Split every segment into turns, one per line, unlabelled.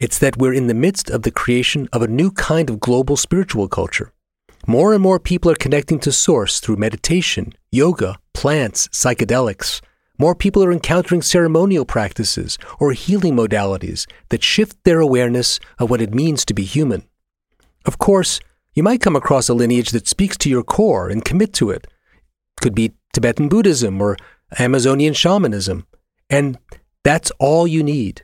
It's that we're in the midst of the creation of a new kind of global spiritual culture. More and more people are connecting to Source through meditation, yoga, plants, psychedelics. More people are encountering ceremonial practices or healing modalities that shift their awareness of what it means to be human. Of course, you might come across a lineage that speaks to your core and commit to it. it Could be Tibetan Buddhism or Amazonian shamanism. And that's all you need.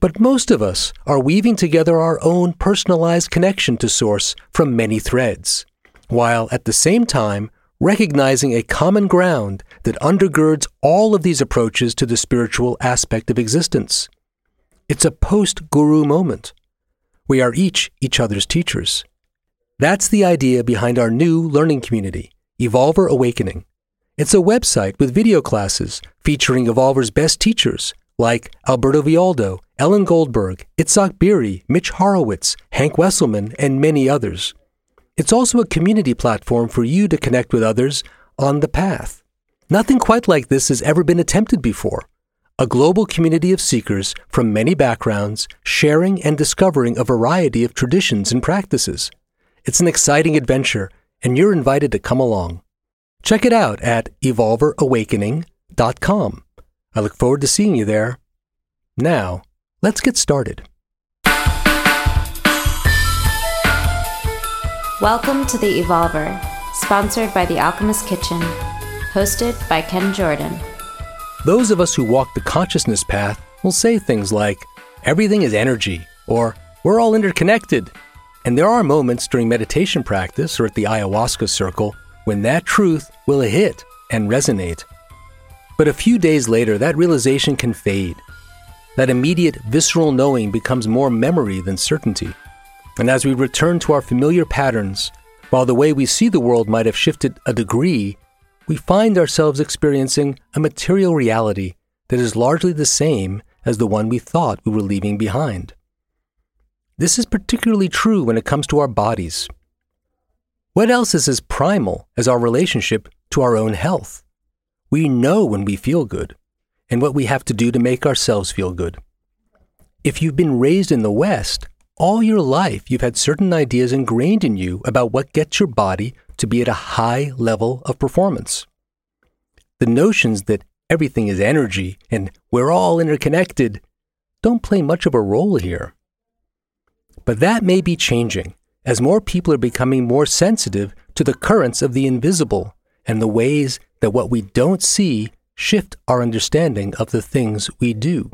But most of us are weaving together our own personalized connection to Source from many threads, while at the same time recognizing a common ground that undergirds all of these approaches to the spiritual aspect of existence. It's a post guru moment. We are each each other's teachers. That's the idea behind our new learning community, Evolver Awakening. It's a website with video classes featuring Evolver's best teachers like Alberto Villoldo, Ellen Goldberg, Itzhak Beery, Mitch Horowitz, Hank Wesselman, and many others. It's also a community platform for you to connect with others on the path. Nothing quite like this has ever been attempted before. A global community of seekers from many backgrounds sharing and discovering a variety of traditions and practices. It's an exciting adventure, and you're invited to come along. Check it out at evolverawakening.com. I look forward to seeing you there. Now, let's get started.
Welcome to The Evolver, sponsored by The Alchemist Kitchen, hosted by Ken Jordan.
Those of us who walk the consciousness path will say things like, everything is energy, or we're all interconnected. And there are moments during meditation practice or at the ayahuasca circle when that truth will hit and resonate. But a few days later, that realization can fade. That immediate visceral knowing becomes more memory than certainty. And as we return to our familiar patterns, while the way we see the world might have shifted a degree, we find ourselves experiencing a material reality that is largely the same as the one we thought we were leaving behind. This is particularly true when it comes to our bodies. What else is as primal as our relationship to our own health? We know when we feel good and what we have to do to make ourselves feel good. If you've been raised in the West, all your life you've had certain ideas ingrained in you about what gets your body to be at a high level of performance. The notions that everything is energy and we're all interconnected don't play much of a role here. But that may be changing as more people are becoming more sensitive to the currents of the invisible and the ways that what we don't see shift our understanding of the things we do.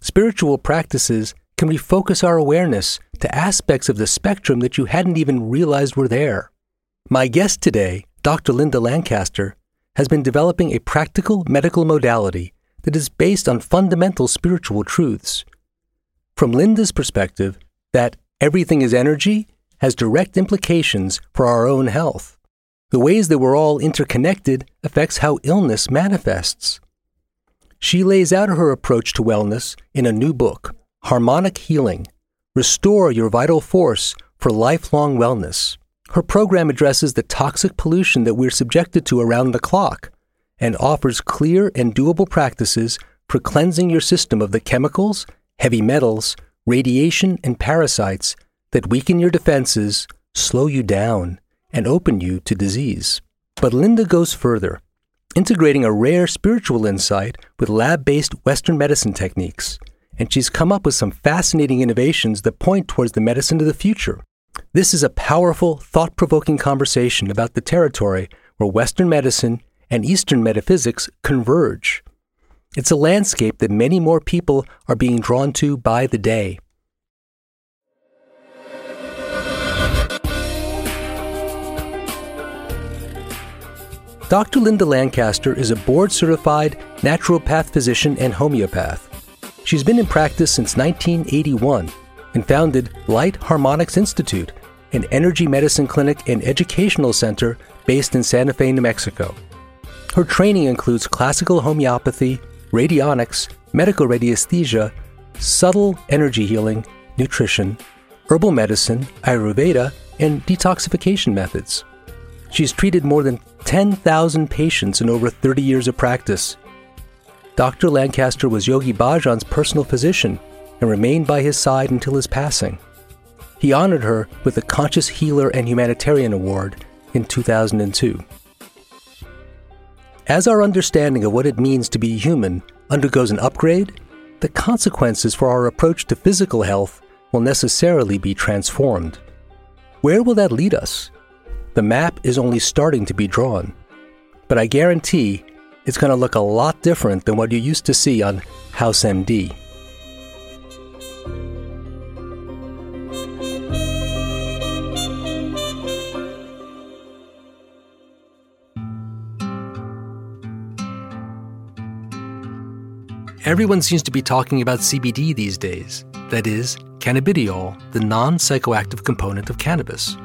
Spiritual practices can refocus our awareness to aspects of the spectrum that you hadn't even realized were there. My guest today, Dr. Linda Lancaster, has been developing a practical medical modality that is based on fundamental spiritual truths. From Linda's perspective, that everything is energy has direct implications for our own health. The ways that we're all interconnected affects how illness manifests. She lays out her approach to wellness in a new book, Harmonic Healing Restore Your Vital Force for Lifelong Wellness. Her program addresses the toxic pollution that we're subjected to around the clock and offers clear and doable practices for cleansing your system of the chemicals, heavy metals, radiation, and parasites that weaken your defenses, slow you down, and open you to disease. But Linda goes further, integrating a rare spiritual insight with lab based Western medicine techniques, and she's come up with some fascinating innovations that point towards the medicine of the future. This is a powerful, thought provoking conversation about the territory where Western medicine and Eastern metaphysics converge. It's a landscape that many more people are being drawn to by the day. Dr. Linda Lancaster is a board certified naturopath physician and homeopath. She's been in practice since 1981 and founded Light Harmonics Institute, an energy medicine clinic and educational center based in Santa Fe, New Mexico. Her training includes classical homeopathy, radionics, medical radiesthesia, subtle energy healing, nutrition, herbal medicine, Ayurveda, and detoxification methods. She's treated more than 10,000 patients in over 30 years of practice. Dr. Lancaster was Yogi Bhajan's personal physician and remained by his side until his passing. He honored her with the Conscious Healer and Humanitarian Award in 2002. As our understanding of what it means to be human undergoes an upgrade, the consequences for our approach to physical health will necessarily be transformed. Where will that lead us? The map is only starting to be drawn. But I guarantee it's going to look a lot different than what you used to see on House MD. Everyone seems to be talking about CBD these days. That is, cannabidiol, the non psychoactive component of cannabis.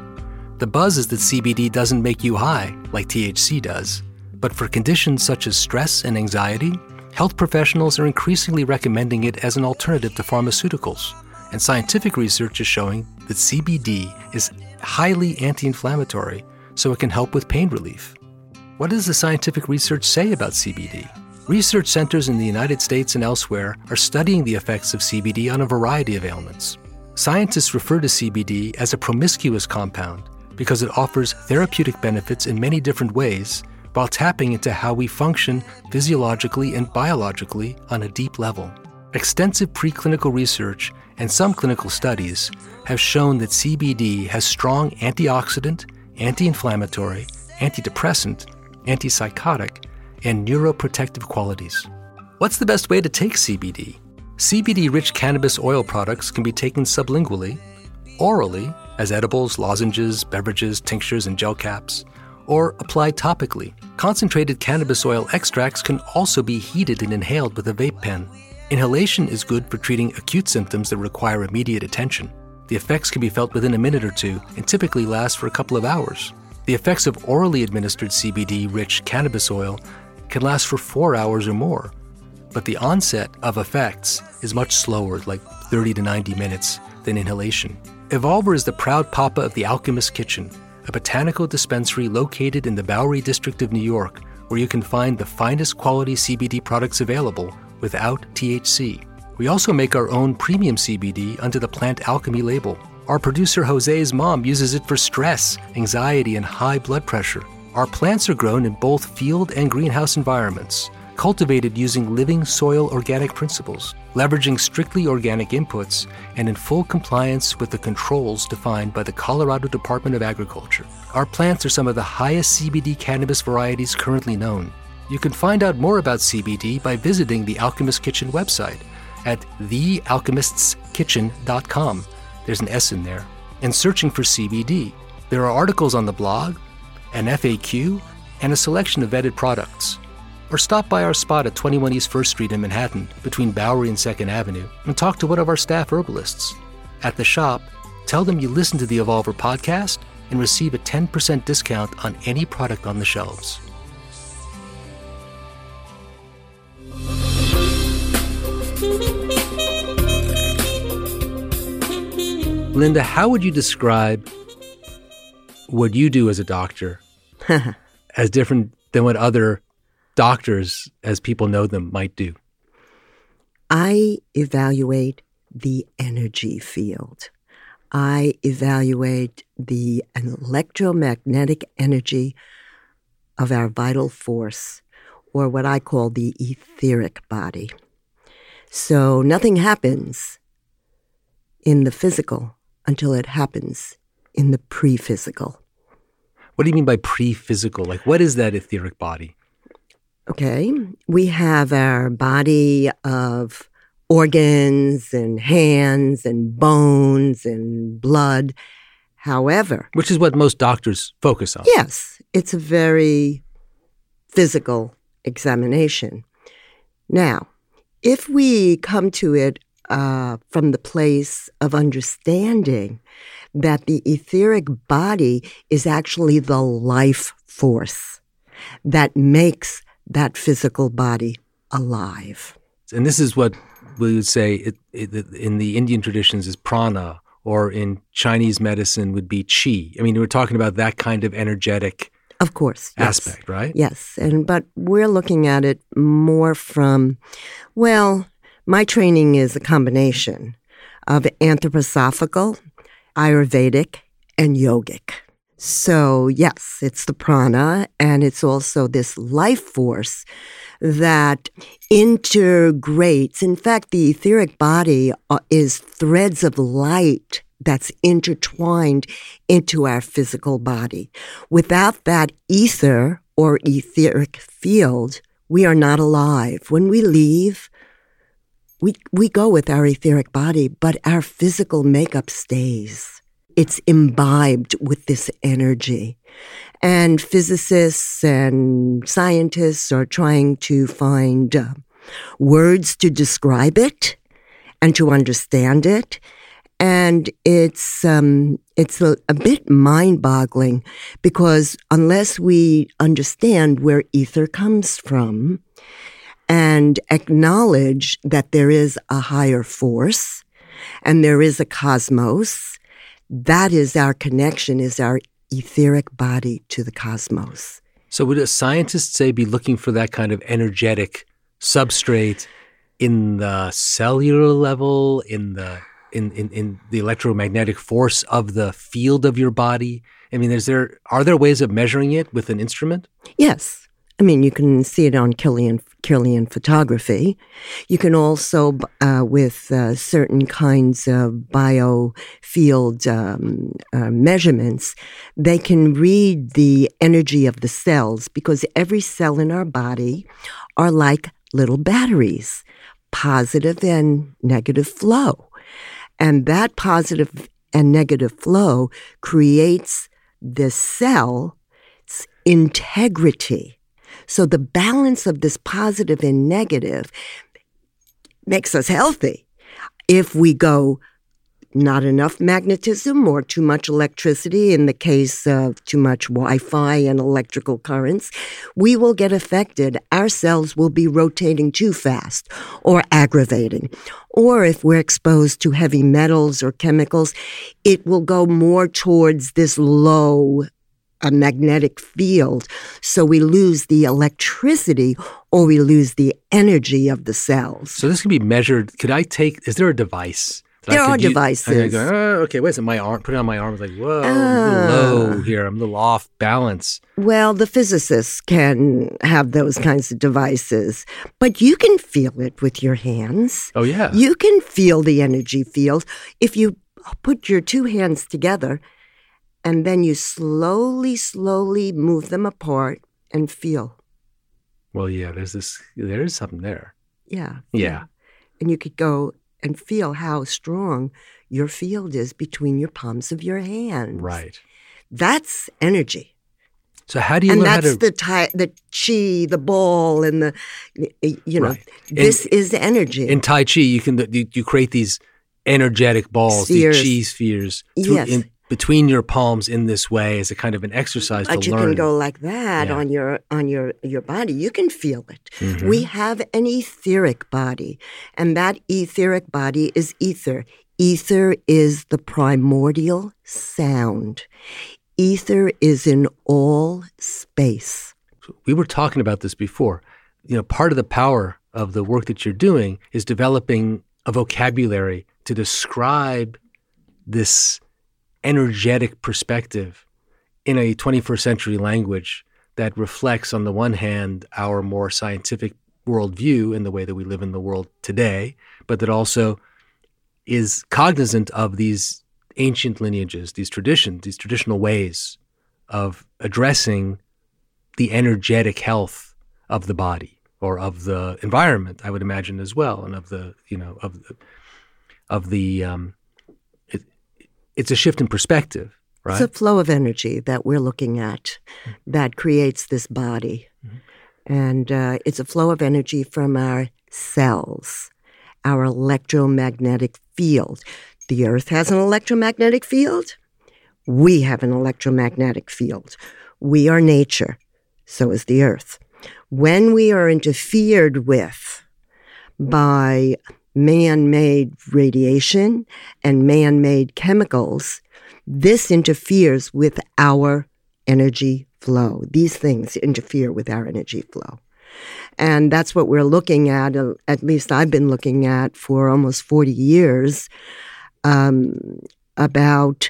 The buzz is that CBD doesn't make you high like THC does, but for conditions such as stress and anxiety, health professionals are increasingly recommending it as an alternative to pharmaceuticals. And scientific research is showing that CBD is highly anti inflammatory, so it can help with pain relief. What does the scientific research say about CBD? Research centers in the United States and elsewhere are studying the effects of CBD on a variety of ailments. Scientists refer to CBD as a promiscuous compound because it offers therapeutic benefits in many different ways while tapping into how we function physiologically and biologically on a deep level. Extensive preclinical research and some clinical studies have shown that CBD has strong antioxidant, anti inflammatory, antidepressant, antipsychotic, and neuroprotective qualities. What's the best way to take CBD? CBD rich cannabis oil products can be taken sublingually, orally, as edibles, lozenges, beverages, tinctures, and gel caps, or applied topically. Concentrated cannabis oil extracts can also be heated and inhaled with a vape pen. Inhalation is good for treating acute symptoms that require immediate attention. The effects can be felt within a minute or two and typically last for a couple of hours. The effects of orally administered CBD rich cannabis oil can last for four hours or more, but the onset of effects is much slower, like 30 to 90 minutes, than inhalation. Evolver is the proud papa of the Alchemist Kitchen, a botanical dispensary located in the Bowery district of New York, where you can find the finest quality CBD products available without THC. We also make our own premium CBD under the Plant Alchemy label. Our producer Jose's mom uses it for stress, anxiety, and high blood pressure. Our plants are grown in both field and greenhouse environments cultivated using living soil organic principles, leveraging strictly organic inputs, and in full compliance with the controls defined by the Colorado Department of Agriculture. Our plants are some of the highest CBD cannabis varieties currently known. You can find out more about CBD by visiting the Alchemist Kitchen website at thealchemistskitchen.com. There's an S in there. And searching for CBD. There are articles on the blog, an FAQ, and a selection of vetted products or stop by our spot at 21 East 1st Street in Manhattan between Bowery and 2nd Avenue and talk to one of our staff herbalists. At the shop, tell them you listen to the Evolver podcast and receive a 10% discount on any product on the shelves. Linda, how would you describe what you do as a doctor as different than what other doctors, as people know them, might do?
I evaluate the energy field. I evaluate the electromagnetic energy of our vital force, or what I call the etheric body. So nothing happens in the physical until it happens in the pre physical.
What do you mean by pre physical? Like, what is that etheric body?
Okay. We have our body of organs and hands and bones and blood. However,
which is what most doctors focus on.
Yes, it's a very physical examination. Now, if we come to it uh, from the place of understanding that the etheric body is actually the life force that makes that physical body alive.
And this is what we would say it, it, in the Indian traditions is prana, or in Chinese medicine would be qi. I mean, we're talking about that kind of energetic
of course
aspect,
yes.
right?
Yes, and but we're looking at it more from, well, my training is a combination of anthroposophical, Ayurvedic, and yogic. So, yes, it's the prana, and it's also this life force that integrates. In fact, the etheric body uh, is threads of light that's intertwined into our physical body. Without that ether or etheric field, we are not alive. When we leave, we, we go with our etheric body, but our physical makeup stays. It's imbibed with this energy. And physicists and scientists are trying to find uh, words to describe it and to understand it. And it's um, it's a, a bit mind-boggling because unless we understand where ether comes from and acknowledge that there is a higher force and there is a cosmos, that is our connection, is our etheric body to the cosmos.
So, would a scientist say be looking for that kind of energetic substrate in the cellular level, in the in, in, in the electromagnetic force of the field of your body? I mean, is there are there ways of measuring it with an instrument?
Yes. I mean, you can see it on Kirlian, Kirlian photography. You can also, uh, with uh, certain kinds of biofield um, uh, measurements, they can read the energy of the cells because every cell in our body are like little batteries, positive and negative flow. And that positive and negative flow creates the cell's integrity so the balance of this positive and negative makes us healthy. If we go not enough magnetism or too much electricity in the case of too much Wi-Fi and electrical currents, we will get affected. Our cells will be rotating too fast or aggravating. Or if we're exposed to heavy metals or chemicals, it will go more towards this low a magnetic field. So we lose the electricity or we lose the energy of the cells.
So this can be measured. Could I take, is there a device?
There are use? devices.
Go, oh, okay, wait a second. My arm, put it on my arm. It's like, whoa, I'm a low ah. here. I'm a little off balance.
Well, the physicists can have those kinds of devices, but you can feel it with your hands.
Oh, yeah.
You can feel the energy field. If you put your two hands together and then you slowly, slowly move them apart and feel.
Well, yeah, there's this, there is something there.
Yeah.
Yeah.
And you could go and feel how strong your field is between your palms of your hands.
Right.
That's energy.
So how do you
and that's
to...
the ti- the chi, the ball, and the you know
right.
this in, is energy.
In Tai Chi, you can you, you create these energetic balls,
spheres.
these chi spheres,
through, yes.
in, between your palms in this way as a kind of an exercise to learn.
but you
learn.
can go like that
Yeah.
on your on your your body. You can feel it.
Mhm.
We have an etheric body, and that etheric body is ether. Ether is the primordial sound. Ether is in all space.
we were talking about this before. You know, part of the power of the work that you're doing is developing a vocabulary to describe this energetic perspective in a 21st century language that reflects, on the one hand, our more scientific worldview in the way that we live in the world today, but that also is cognizant of these ancient lineages, these traditions, these traditional ways of addressing the energetic health of the body or of the environment, I would imagine as well, and of the you know of the of the um, it's a shift in perspective, right?
It's a flow of energy that we're looking at that creates this body. And uh, it's a flow of energy from our cells, our electromagnetic field. The Earth has an electromagnetic field. We have an electromagnetic field. We are nature. So is the Earth. When we are interfered with by man made radiation and man made chemicals, this interferes with our energy flow. These things interfere with our energy flow. And that's what we're looking at, uh, at least I've been looking at for almost 40 years, um, about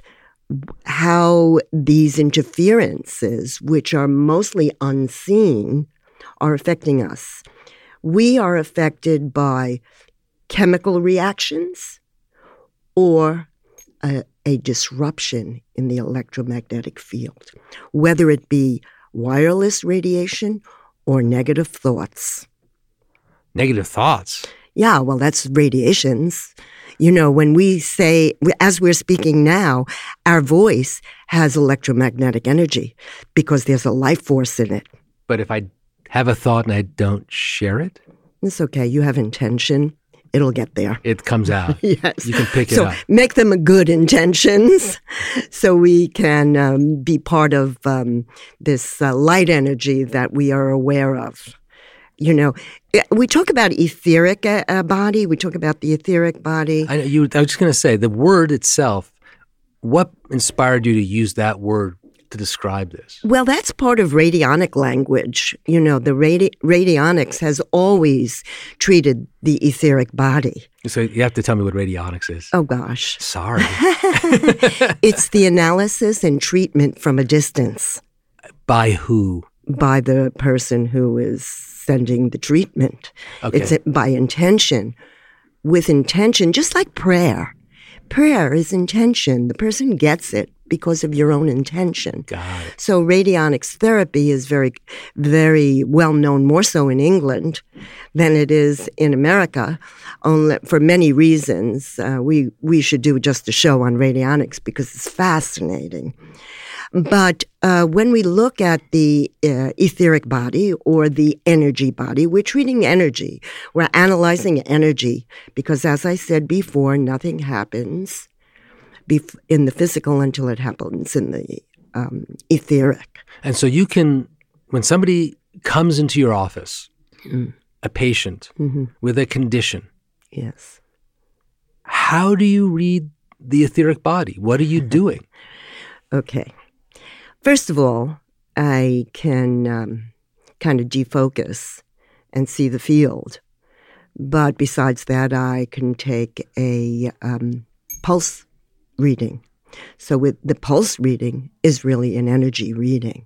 how these interferences, which are mostly unseen, are affecting us. We are affected by chemical reactions or a, a disruption in the electromagnetic field, whether it be wireless radiation or negative thoughts.
Negative thoughts?
Yeah, well, that's radiations. You know, when we say, as we're speaking now, our voice has electromagnetic energy because there's a life force in it.
But if I have a thought and I don't share it?
It's okay. You have intention it'll get there.
It comes out.
yes.
You can pick
so
it up.
make them good intentions so we can um, be part of um, this uh, light energy that we are aware of. You know, we talk about etheric uh, uh body. We talk about the etheric body.
I, you, I was just going to say the word itself. What inspired you to use that word to describe this?
Well, that's part of radionic language. You know, the radi- radionics has always treated the etheric body.
So you have to tell me what radionics is.
Oh, gosh.
Sorry.
it's the analysis and treatment from a distance.
By who?
By the person who is sending the treatment.
Okay.
It's uh, by intention. With intention, just like prayer. Prayer is intention. The person gets it because of your own intention. So radionics therapy is very, very well known, more so in England than it is in America, only for many reasons. Uh, we we should do just a show on radionics because it's fascinating. But uh, when we look at the uh, etheric body or the energy body, we're treating energy. We're analyzing energy because, as I said before, nothing happens bef- in the physical until it happens in the um, etheric.
And so you can, when somebody comes into your office, mm. a patient mm-hmm. with a condition,
yes,
how do you read the etheric body? What are you doing?
okay. First of all, I can um, kind of defocus and see the field. But besides that, I can take a um, pulse reading. So with the pulse reading is really an energy reading.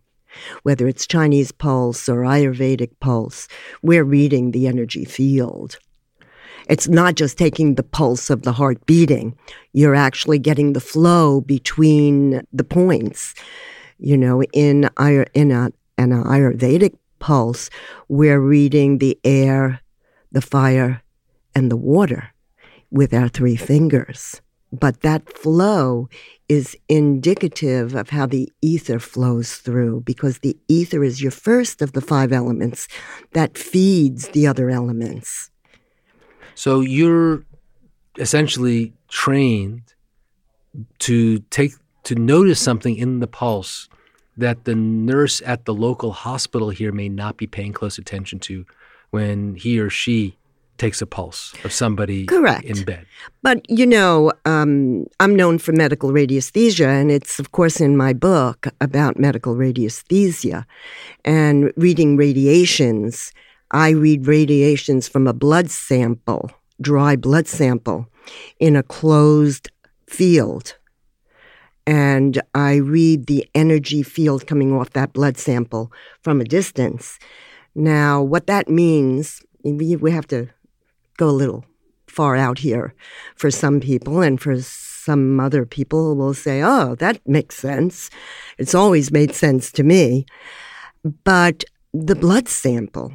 Whether it's Chinese pulse or Ayurvedic pulse, we're reading the energy field. It's not just taking the pulse of the heart beating. You're actually getting the flow between the points. You know, in, in a, an Ayurvedic pulse, we're reading the air, the fire, and the water with our three fingers. But that flow is indicative of how the ether flows through because the ether is your first of the five elements that feeds the other elements.
So you're essentially trained to take to notice something in the pulse that the nurse at the local hospital here may not be paying close attention to when he or she takes a pulse of somebody
Correct.
in bed.
But, you know, um, I'm known for medical radiesthesia, and it's, of course, in my book about medical radiesthesia and reading radiations. I read radiations from a blood sample, dry blood sample, in a closed field. And I read the energy field coming off that blood sample from a distance. Now, what that means, we have to go a little far out here for some people, and for some other people will say, oh, that makes sense. It's always made sense to me. But the blood sample,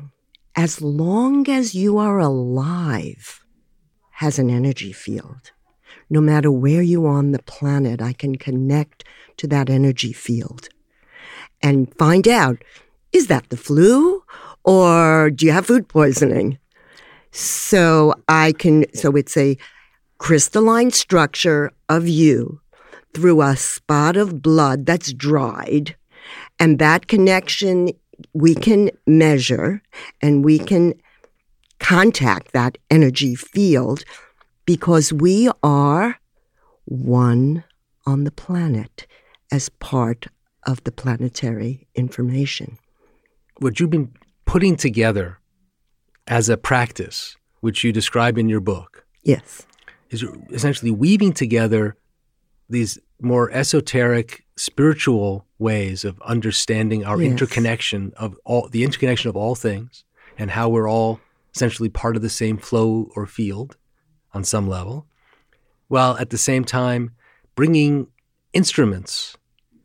as long as you are alive, has an energy field. No matter where you are on the planet, I can connect to that energy field and find out is that the flu Or do you have food poisoning? So I can, so it's a crystalline structure of you through a spot of blood that's dried. And that connection we can measure and we can contact that energy field because we are one on the planet as part of the planetary information.
What you've been putting together as a practice, which you describe in your book,
Yes.
is essentially weaving together these more esoteric spiritual ways of understanding our
Yes.
interconnection of all the interconnection of all things and how we're all essentially part of the same flow or field on some level while at the same time bringing instruments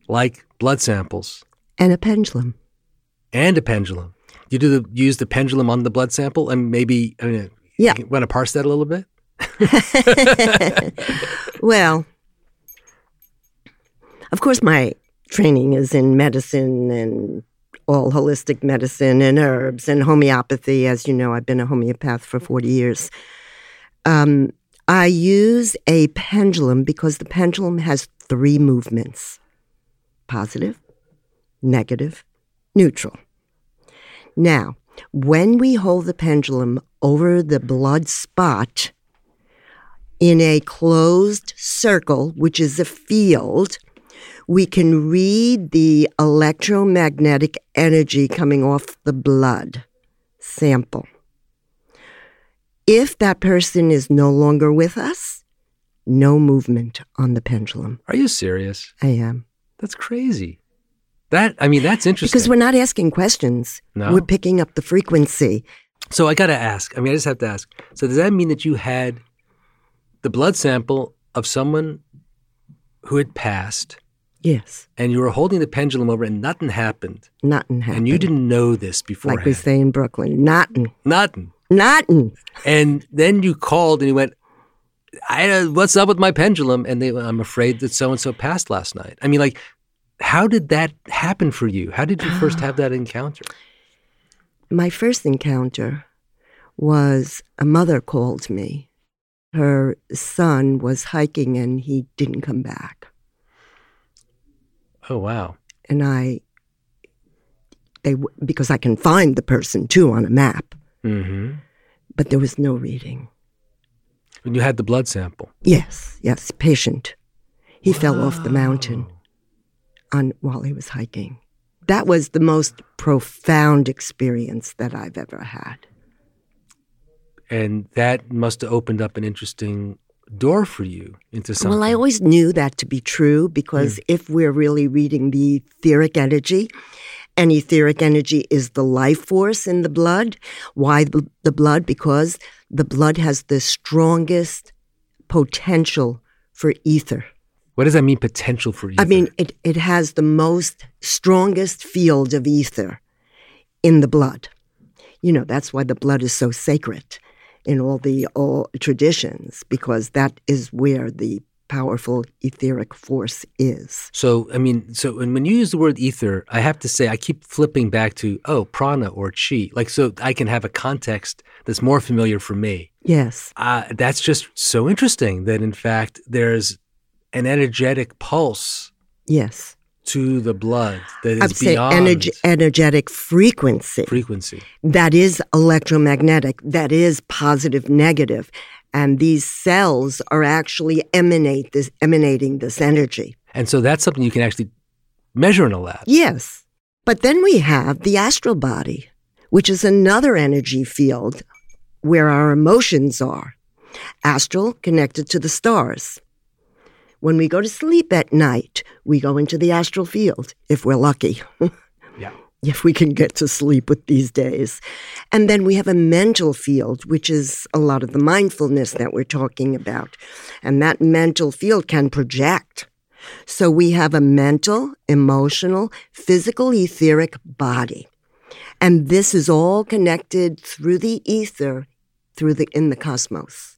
like blood samples
And a pendulum.
and a pendulum you do the use the pendulum on the blood sample and maybe I mean,
Yeah.
you want to parse that a little bit
Well, of course, my training is in medicine and all holistic medicine and herbs and homeopathy. As you know, I've been a homeopath for 40 years. Um, I use a pendulum because the pendulum has three movements positive, negative, neutral. Now, when we hold the pendulum over the blood spot, in a closed circle, which is a field, we can read the electromagnetic energy coming off the blood sample. If that person is no longer with us, no movement on the pendulum.
are you serious
I am.
That's crazy. That I mean, that's interesting.
Because we're not asking questions.
No.
We're picking up the frequency.
so I got to ask. I mean, I just have to ask. So does that mean that you had the blood sample of someone who had passed,
Yes.
and you were holding the pendulum over, and nothing happened,
Nothing happened.
and you didn't know this before.
Like we say in Brooklyn, nothing.
Nothing.
Nothing.
And then you called, and you went. I, uh, what's up with my pendulum? And they, I'm afraid that so and so passed last night. I mean, like, how did that happen for you? How did you first have that encounter?
My first encounter was a mother called me. Her son was hiking and he didn't come back.
Oh wow!
And I, they, because I can find the person too on a map,
hmm
but there was no reading.
And you had the blood sample.
Yes, yes, patient. He fell off the mountain on while he was hiking. That was the most profound experience that I've ever had.
and that must have opened up an interesting door for you into something.
Well, I always knew that to be true because hmm. if we're really reading the etheric energy, and etheric energy is the life force in the blood. Why the blood? Because the blood has the strongest potential for ether.
What does that mean? Potential for you?
I mean, it, it has the most strongest field of ether in the blood. You know, that's why the blood is so sacred in all the all traditions, because that is where the powerful etheric force is.
So, I mean, so when, when you use the word ether, I have to say, I keep flipping back to, oh, prana or chi. Like, so I can have a context that's more familiar for me.
Yes.
Uh, that's just so interesting that, in fact, there's an energetic pulse
Yes.
to the blood that is I'd
say
beyond
energ- energetic frequency.
frequency.
that is electromagnetic, that is positive. And these cells are actually emanate this emanating this energy.
And so that's something you can actually measure in a lab.
Yes. But then we have the astral body, which is another energy field where our emotions are. Astral connected to the stars. When we go to sleep at night, we go into the astral field, if we're lucky.
Yeah.
if we can get to sleep with these days. And then we have a mental field, which is a lot of the mindfulness that we're talking about. And that mental field can project. So we have a mental, emotional, physical, etheric body. And this is all connected through the ether, through the in the cosmos.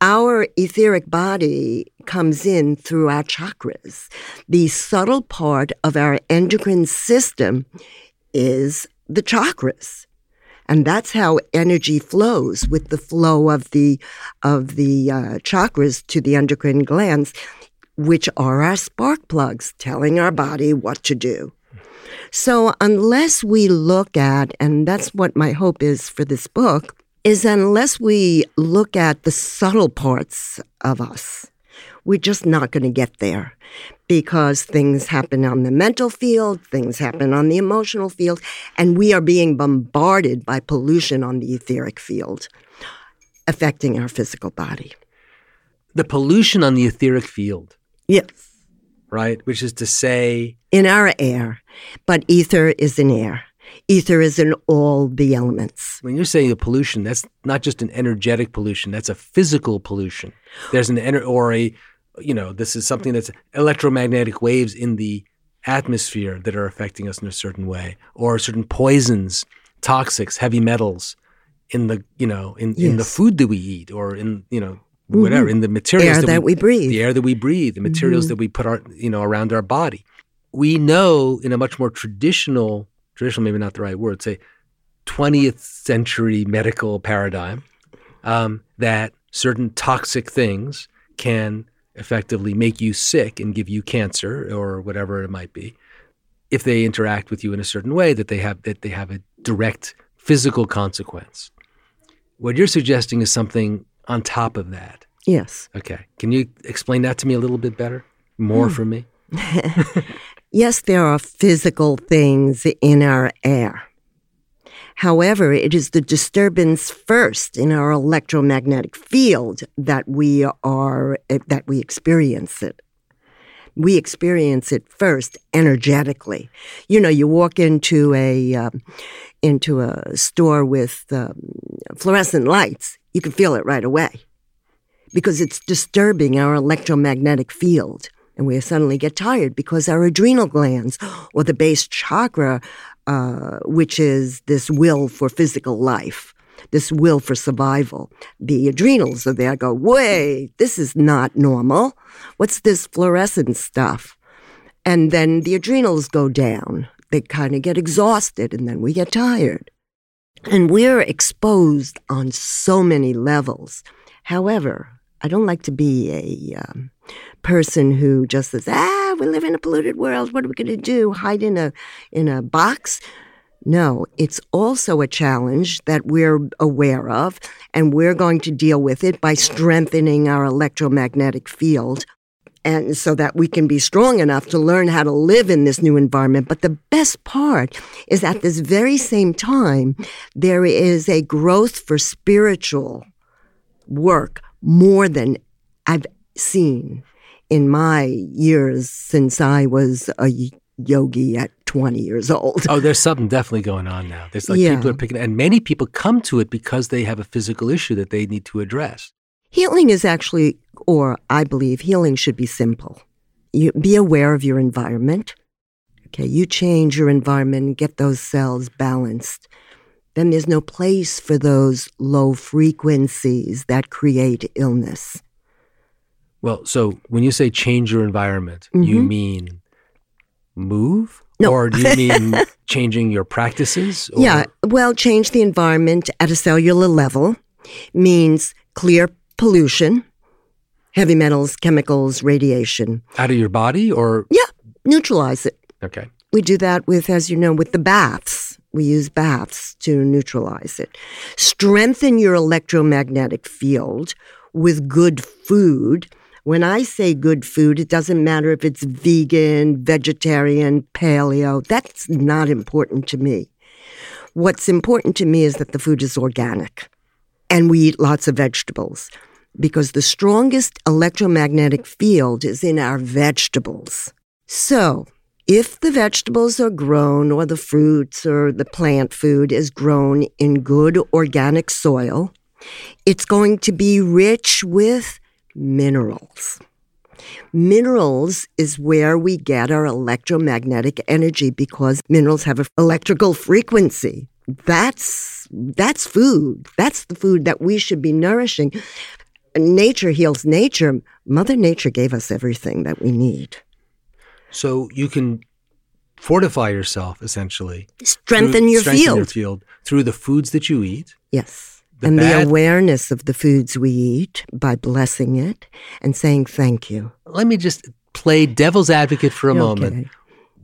Our etheric body comes in through our chakras. The subtle part of our endocrine system is the chakras. and that's how energy flows with the flow of the of the uh, chakras to the endocrine glands, which are our spark plugs, telling our body what to do. So unless we look at, and that's what my hope is for this book, is unless we look at the subtle parts of us, we're just not going to get there because things happen on the mental field, things happen on the emotional field, and we are being bombarded by pollution on the etheric field, affecting our physical body.
The pollution on the etheric field.
Yes.
Right? Which is to say,
in our air, but ether is in air. Ether is in all the elements.
When you're saying a pollution, that's not just an energetic pollution, that's a physical pollution. There's an ener- or a you know, this is something that's electromagnetic waves in the atmosphere that are affecting us in a certain way, or certain poisons, toxics, heavy metals in the you know in, yes. in the food that we eat, or in you know whatever mm-hmm. in the materials
air that,
that
we, we, breathe,
the air that we breathe, the materials mm-hmm. that we put our you know around our body. We know in a much more traditional, traditional maybe not the right word, say 20th century medical paradigm, um, that certain toxic things can effectively make you sick and give you cancer or whatever it might be if they interact with you in a certain way that they have that they have a direct physical consequence. What you're suggesting is something on top of that.
Yes.
Okay. Can you explain that to me a little bit better? More hmm. for me
yes there are physical things in our air However, it is the disturbance first in our electromagnetic field that we are that we experience it. We experience it first energetically. You know, you walk into a um, into a store with um, fluorescent lights, you can feel it right away because it's disturbing our electromagnetic field and we suddenly get tired because our adrenal glands or the base chakra uh, which is this will for physical life, this will for survival. The adrenals are there, go, wait, this is not normal. What's this fluorescent stuff? And then the adrenals go down. They kind of get exhausted, and then we get tired. And we're exposed on so many levels. However, I don't like to be a um, person who just says, "Ah, we live in a polluted world. What are we going to do? Hide in a in a box?" No, it's also a challenge that we're aware of, and we're going to deal with it by strengthening our electromagnetic field. And so that we can be strong enough to learn how to live in this new environment. But the best part is at this very same time, there is a growth for spiritual work more than I've seen in my years since I was a yogi at 20 years old.
Oh, there's something definitely going on now. There's like yeah. people are picking, and many people come to it because they have a physical issue that they need to address.
Healing is actually, or I believe healing should be simple. You be aware of your environment. Okay, you change your environment, get those cells balanced. Then there's no place for those low frequencies that create illness.
Well, so when you say change your environment, mm-hmm. you mean move?
No.
Or do you mean changing your practices?
Or? Yeah, well, change the environment at a cellular level means clear pollution, heavy metals, chemicals, radiation.
Out of your body or?
Yeah, neutralize it.
Okay.
We do that with, as you know, with the baths. We use baths to neutralize it. Strengthen your electromagnetic field with good food when I say good food, it doesn't matter if it's vegan, vegetarian, paleo. That's not important to me. What's important to me is that the food is organic and we eat lots of vegetables because the strongest electromagnetic field is in our vegetables. So, if the vegetables are grown or the fruits or the plant food is grown in good organic soil, it's going to be rich with minerals. Minerals is where we get our electromagnetic energy because minerals have an electrical frequency. That's that's food. That's the food that we should be nourishing. Nature heals nature. Mother Nature gave us everything that we need.
So you can fortify yourself essentially.
Strengthen
through-
your
strengthen
field.
your field through the foods that you eat.
Yes.
The
and
bad-
the awareness of the foods we eat by blessing it and saying thank you.
Let me just play devil's advocate for a moment.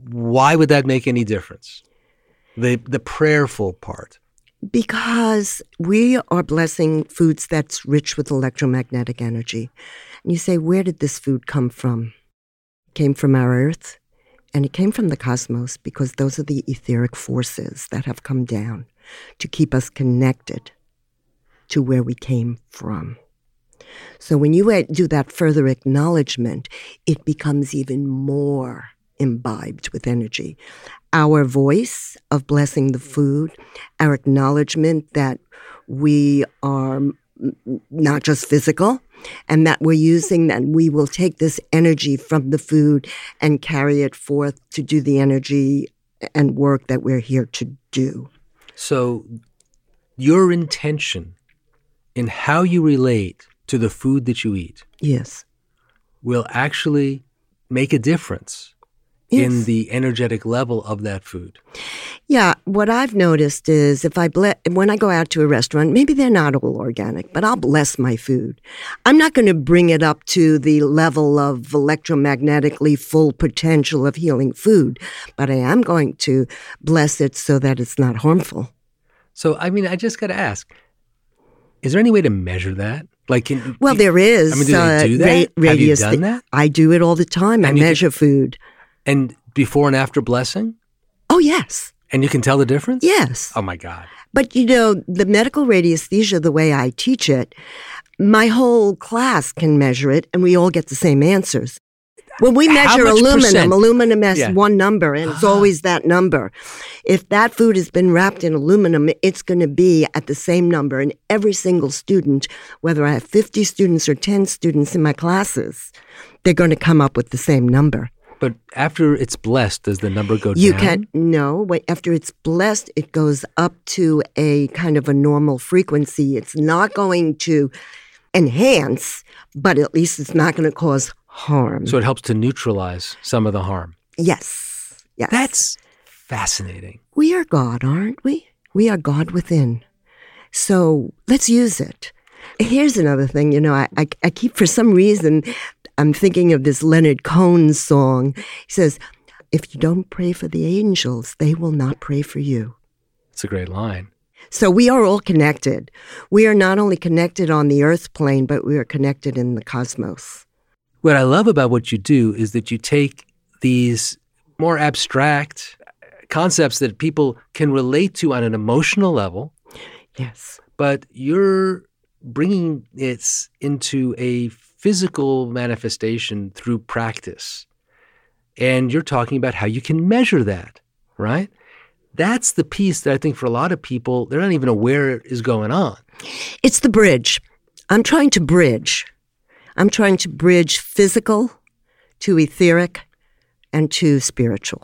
Why would that make any difference? The the prayerful part.
Because we are blessing foods that's rich with electromagnetic energy. And you say, where did this food come from? Came from our earth and it came from the cosmos because those are the etheric forces that have come down to keep us connected to where we came from. So when you do that further acknowledgement, it becomes even more imbibed with energy. Our voice of blessing the food, our acknowledgement that we are not just physical and that we're using that we will take this energy from the food and carry it forth to do the energy and work that we're here to do.
So your intention in how you relate to the food that you eat
Yes.
will actually make a difference in the energetic level of that food.
Yeah, what I've noticed is if I ble- when I go out to a restaurant, maybe they're not all organic, but I'll bless my food. I'm not going to bring it up to the level of electromagnetically full potential of healing food, but I am going to bless it so that it's not harmful.
So I mean, I just got to ask: Is there any way to measure that? Like, can,
Well, there is.
I mean, do they
uh,
do that?
ra-
Have you done that?
I do it all the time. I
And can-
measure food.
And before and after blessing,
Oh yes,
and you can tell the difference.
yes.
Oh my God.
But you know, the medical radiesthesia, the way I teach it, my whole class can measure it and we all get the same answers. When we measure aluminum,
percent?
aluminum has
Yeah.
one number and it's always that number. If that food has been wrapped in aluminum, it's going to be at the same number. And every single student, whether I have 50 students or 10 students in my classes, they're going to come up with the same number.
But after it's blessed, does the number go
You
down?
You can no. Wait, after it's blessed, it goes up to a kind of a normal frequency. It's not going to enhance, but at least it's not going to cause harm.
So it helps to neutralize some of the harm.
yes, yes.
That's fascinating.
we are God, aren't we? We are God within. So let's use it. Here's another thing. You know, I, I, I keep for some reason I'm thinking of this Leonard Cohen song. He says, "If you don't pray for the angels, they will not pray for you."
It's a great line.
So we are all connected. We are not only connected on the earth plane, but we are connected in the cosmos.
What I love about what you do is that you take these more abstract concepts that people can relate to on an emotional level,
Yes.
but you're bringing it into a physical manifestation through practice. And you're talking about how you can measure that, right? That's the piece that I think for a lot of people, they're not even aware is going on.
It's the bridge. I'm trying to bridge. I'm trying to bridge physical to etheric and to spiritual.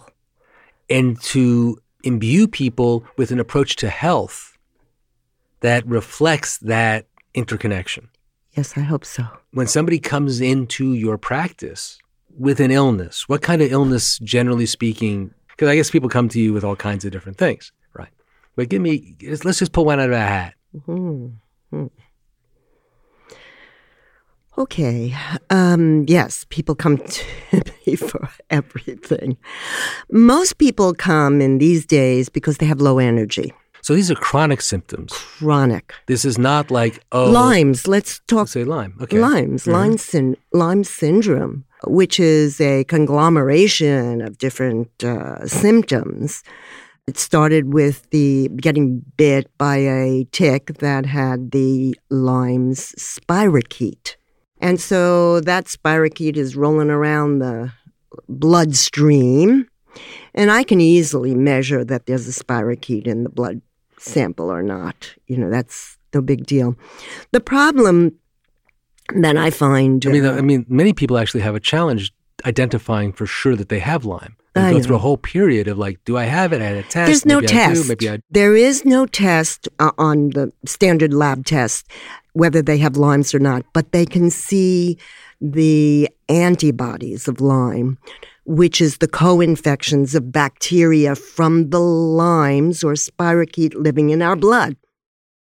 and to imbue people with an approach to health that reflects that interconnection.
Yes, I hope so.
When somebody comes into your practice with an illness, what kind of illness, generally speaking? Because I guess people come to you with all kinds of different things, right? But give me, let's just pull one out of a hat.
Hmm. Hmm. Okay. Um, yes, people come to me for everything. Most people come in these days because they have low energy,
So these are chronic symptoms.
chronic.
This is not like, oh,
Lyme's, let's talk
let's say Lyme. Okay.
Lyme's, Lyme, syn- Lyme syndrome, which is a conglomeration of different uh, symptoms. It started with the getting bit by a tick that had the Lyme's spirochete. And so that spirochete is rolling around the bloodstream. And I can easily measure that there's a spirochete in the blood sample or not. You know, that's no big deal. The problem that I find.
I mean,
uh,
I mean, many people actually have a challenge identifying for sure that they have Lyme. They go through a whole period of like, do I have it? I had a test.
There's no
maybe
test.
maybe I
There is no test uh, on the standard lab test whether they have Lyme's or not, but they can see the antibodies of Lyme, which is the co-infections of bacteria from the Lyme's or spirochete living in our blood.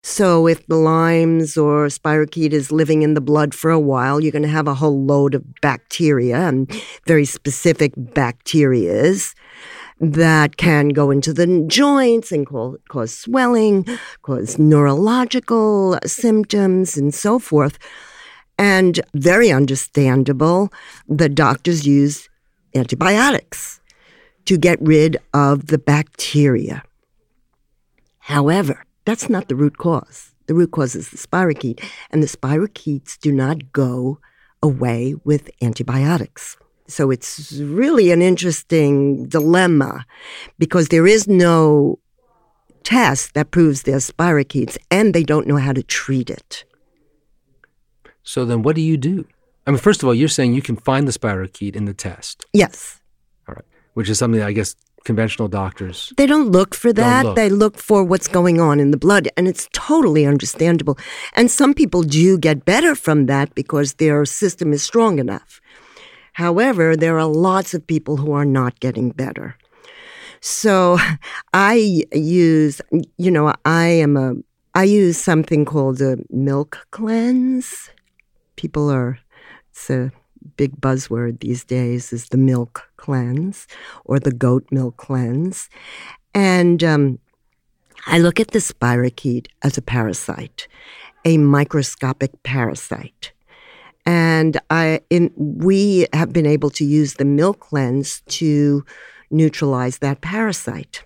So if the Lyme's or spirochete is living in the blood for a while, you're going to have a whole load of bacteria and very specific bacterias that can go into the joints and cause swelling, cause neurological symptoms, and so forth. And very understandable, the doctors use antibiotics to get rid of the bacteria. However, that's not the root cause. The root cause is the spirochete, and the spirochetes do not go away with antibiotics. So it's really an interesting dilemma because there is no test that proves they're spirochetes, and they don't know how to treat it.
So then, what do you do? I mean, first of all, you're saying you can find the spirochete in the test.
Yes.
All right. Which is something I guess conventional doctors.
They don't look for that.
look.
They look for what's going on in the blood, and it's totally understandable. And some people do get better from that because their system is strong enough. However, there are lots of people who are not getting better. So I use, you know, I am a, I use something called a milk cleanse. People are, it's a big buzzword these days is the milk cleanse or the goat milk cleanse. And um, I look at the spirochete as a parasite, a microscopic parasite. And I, in, we have been able to use the milk cleanse to neutralize that parasite.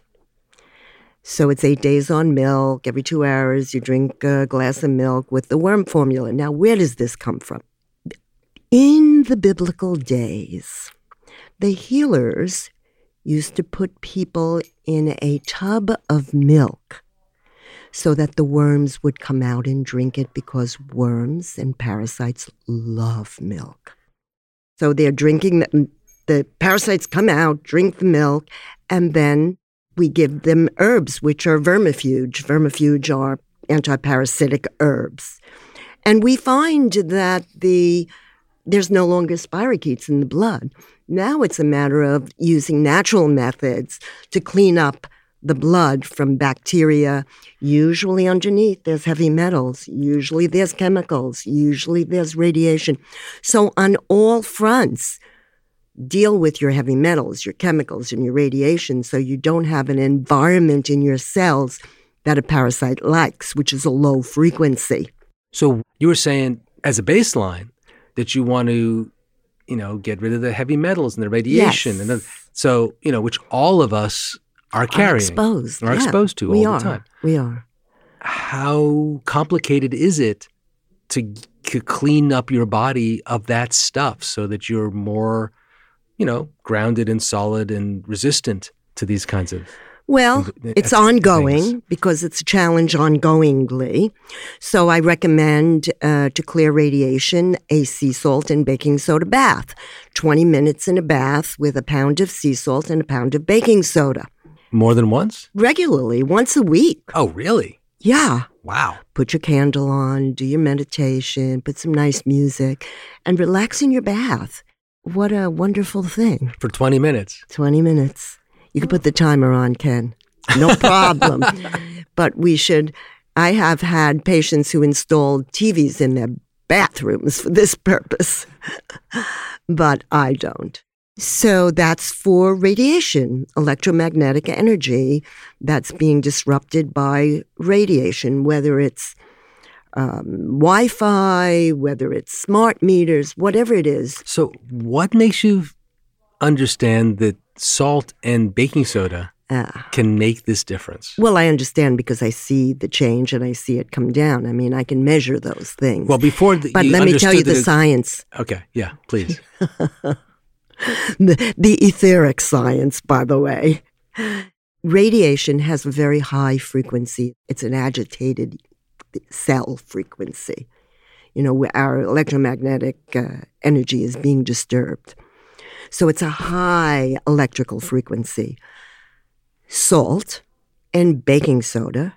So it's eight days on milk. Every two hours, you drink a glass of milk with the worm formula. Now, where does this come from? In the biblical days, the healers used to put people in a tub of milk so that the worms would come out and drink it because worms and parasites love milk. So they're drinking the, the parasites come out, drink the milk, and then we give them herbs, which are vermifuge. Vermifuge are antiparasitic herbs. And we find that the there's no longer spirochetes in the blood. Now it's a matter of using natural methods to clean up the blood from bacteria. Usually underneath there's heavy metals. Usually there's chemicals. Usually there's radiation. So on all fronts, deal with your heavy metals, your chemicals, and your radiation so you don't have an environment in your cells that a parasite likes, which is a low frequency.
So you were saying, as a baseline, that you want to, you know, get rid of the heavy metals and the radiation,
Yes.
and the, so you know, which all of us are carrying,
Are exposed.
are
yeah.
exposed to
we
all
are.
the time.
We are.
How complicated is it to, to clean up your body of that stuff so that you're more, you know, grounded and solid and resistant to these kinds of
Well, it's
things.
ongoing because it's a challenge ongoingly. So I recommend uh, to clear radiation a sea salt and baking soda bath. 20 minutes in a bath with a pound of sea salt and a pound of baking soda.
more than once.
Regularly, once a week.
Oh, really?
Yeah.
Wow.
Put your candle on, do your meditation, put some nice music, and relax in your bath. What a wonderful thing.
For 20 minutes.
20 minutes. You can put the timer on, Ken. No problem. but we should. I have had patients who installed TVs in their bathrooms for this purpose, but I don't. So that's for radiation, electromagnetic energy that's being disrupted by radiation, whether it's um, Wi Fi, whether it's smart meters, whatever it is.
So, what makes you understand that salt and baking soda
Ah.
can make this difference?
Well, I understand because I see the change and I see it come down. I mean, I can measure those things.
Well, before the,
but let me tell you the science,
Okay, yeah, please.
the, the etheric science, by the way. Radiation has a very high frequency. It's an agitated cell frequency. You know, our electromagnetic uh, energy is being disturbed. So it's a high electrical frequency. Salt and baking soda,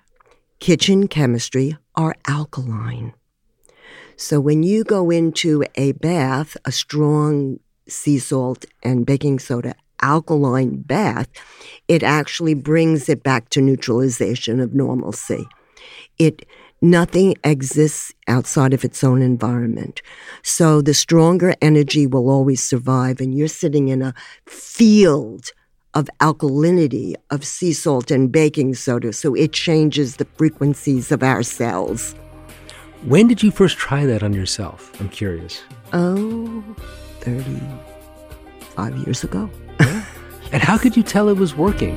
kitchen chemistry, are alkaline. So when you go into a bath, a strong sea salt and baking soda alkaline bath, it actually brings it back to neutralization of normalcy. It nothing exists outside of its own environment. So the stronger energy will always survive and you're sitting in a field of alkalinity of sea salt and baking soda so it changes the frequencies of our cells.
When did you first try that on yourself? I'm curious.
Oh, 35 years ago.
and how could you tell it was working?